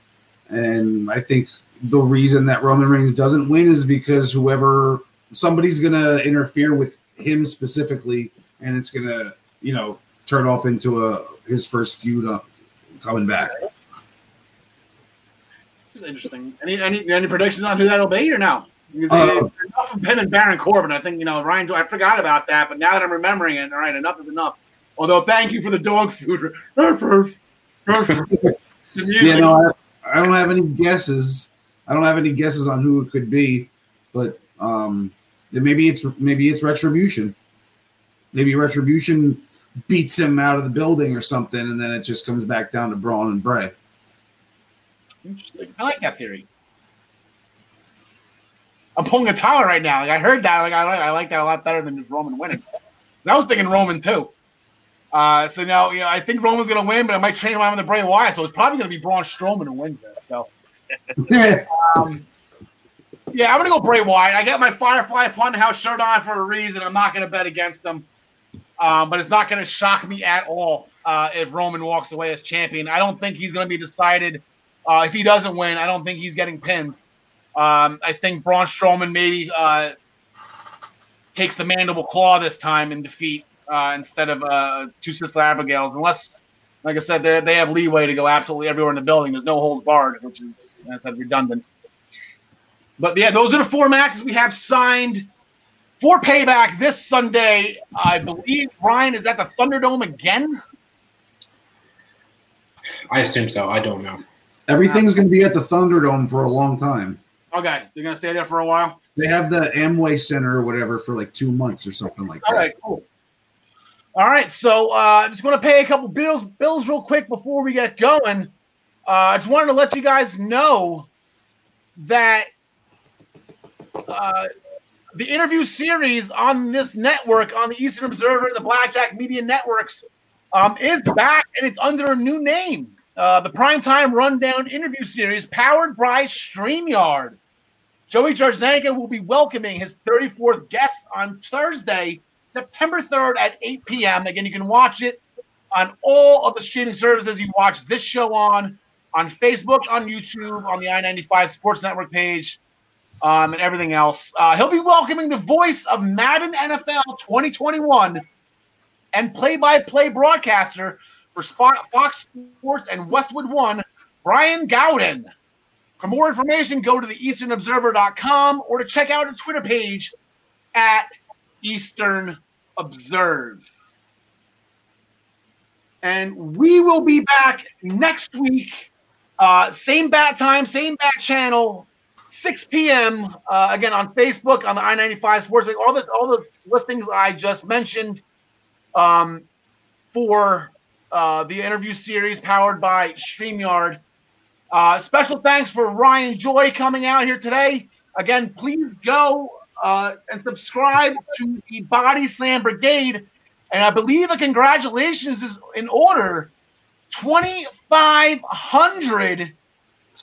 B: and I think the reason that Roman Reigns doesn't win is because whoever somebody's gonna interfere with him specifically, and it's gonna, you know, turn off into a his first feud uh, coming back.
A: Is interesting. Any any any predictions on who that'll be or no? Because
B: Uh,
A: enough of him and Baron Corbin. I think you know Ryan. I forgot about that, but now that I'm remembering it, all right, enough is enough. Although, thank you for the dog food.
B: Yeah, no, I, I don't have any guesses. I don't have any guesses on who it could be, but um, maybe it's maybe it's retribution. Maybe retribution beats him out of the building or something, and then it just comes back down to Braun and Bray.
A: Interesting. I like that theory. I'm pulling a tower right now. Like I heard that. Like I like I like that a lot better than just Roman winning. I was thinking Roman too. Uh, so now, you know, I think Roman's gonna win, but I might change my mind to Bray Wyatt. So it's probably gonna be Braun Strowman who wins this. So um, yeah, I'm gonna go Bray Wyatt. I got my Firefly Funhouse shirt on for a reason. I'm not gonna bet against them, um, but it's not gonna shock me at all uh, if Roman walks away as champion. I don't think he's gonna be decided. Uh, if he doesn't win, I don't think he's getting pinned. Um, I think Braun Strowman maybe uh, takes the mandible claw this time in defeat uh, instead of uh, two sister Abigail's, unless, like I said, they have leeway to go absolutely everywhere in the building. There's no holds barred, which is, as I said, redundant. But yeah, those are the four matches we have signed for payback this Sunday. I believe Ryan is at the Thunderdome again.
D: I assume so. I don't know.
B: Everything's going to be at the Thunderdome for a long time.
A: Okay, they're gonna stay there for a while.
B: They have the Amway Center or whatever for like two months or something like
A: All
B: that.
A: right, cool. All right, so I uh, just want to pay a couple bills bills real quick before we get going. Uh, I just wanted to let you guys know that uh, the interview series on this network, on the Eastern Observer and the Blackjack Media Networks, um, is back and it's under a new name. Uh, the primetime rundown interview series powered by StreamYard. Joey Jarzanka will be welcoming his 34th guest on Thursday, September 3rd at 8 p.m. Again, you can watch it on all of the streaming services you watch this show on, on Facebook, on YouTube, on the I 95 Sports Network page, um, and everything else. Uh, he'll be welcoming the voice of Madden NFL 2021 and play by play broadcaster for Fox Sports and Westwood One, Brian Gaudin. For more information, go to the easternobserver.com or to check out the Twitter page at Eastern Observe. And we will be back next week. Uh, same bat time, same bat channel, 6 p.m. Uh, again on Facebook on the I-95 Sports. All the all the listings I just mentioned um, for uh, the interview series powered by StreamYard. Uh, special thanks for Ryan Joy coming out here today. Again, please go uh, and subscribe to the Body Slam Brigade. And I believe a congratulations is in order. 2,500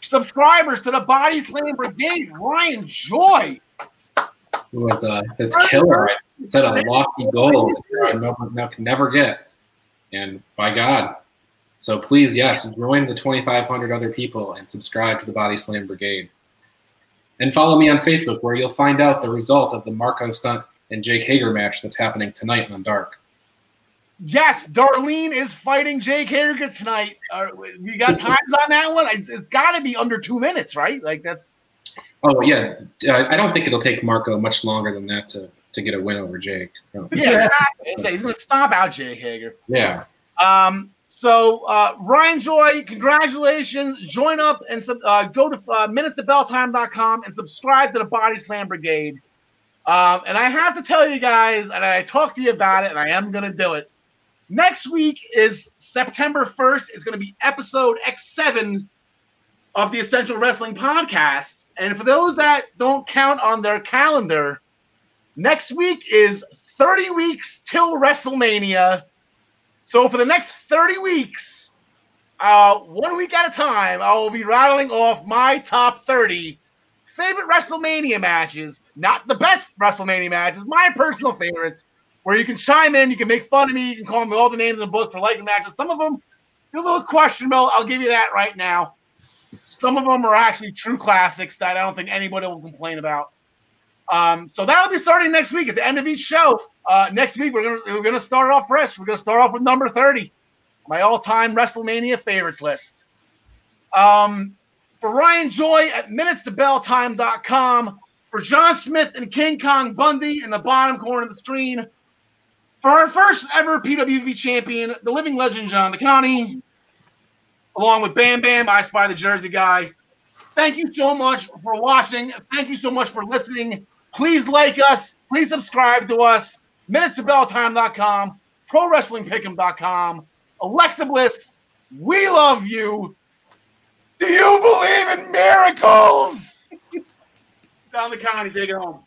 A: subscribers to the Body Slam Brigade. Ryan Joy.
D: It was uh, it's killer. I set a lofty goal that I never, never get. And by God. So please, yes, join the 2,500 other people and subscribe to the Body Slam Brigade. And follow me on Facebook where you'll find out the result of the Marko Stunt and Jake Hager match that's happening tonight on Dark.
A: Yes, Darlene is fighting Jake Hager tonight. Uh, we got times on that one. it's, it's got to be under two minutes, right? Like that's.
D: Oh yeah, uh, I don't think it'll take Marco much longer than that to to get a win over Jake. No.
A: Yeah, exactly. he's going to stomp out Jake Hager.
D: Yeah.
A: Um. So uh, Ryan Joy, congratulations! Join up and uh, go to uh, minutestobelltime.com and subscribe to the Body Slam Brigade. Um, and I have to tell you guys, and I talked to you about it, and I am going to do it. Next week is September 1st. It's going to be episode X7 of the Essential Wrestling Podcast. And for those that don't count on their calendar, next week is 30 weeks till WrestleMania. So for the next 30 weeks, uh, one week at a time, I will be rattling off my top 30 favorite WrestleMania matches. Not the best WrestleMania matches, my personal favorites where you can chime in, you can make fun of me, you can call me all the names in the book for liking matches. Some of them are a little questionable. I'll give you that right now. Some of them are actually true classics that I don't think anybody will complain about. Um, so that'll be starting next week at the end of each show. Uh, next week we're gonna we're gonna start off fresh. We're gonna start off with number thirty, my all-time WrestleMania favorites list. Um, for Ryan Joy at minutestobelltime.com, for John Smith and King Kong Bundy in the bottom corner of the screen, for our first ever PWB champion, the living legend John DeConnie, along with Bam Bam, I Spy the Jersey Guy. Thank you so much for watching. Thank you so much for listening. Please like us. Please subscribe to us. MinutesToBellTime.com, ProWrestlingPick'em.com, Alexa Bliss, we love you. Do you believe in miracles? Down the county, take it home.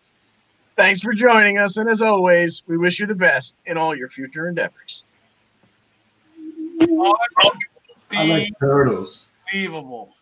C: Thanks for joining us, and as always, we wish you the best in all your future endeavors.
B: I like turtles.
A: Unbelievable.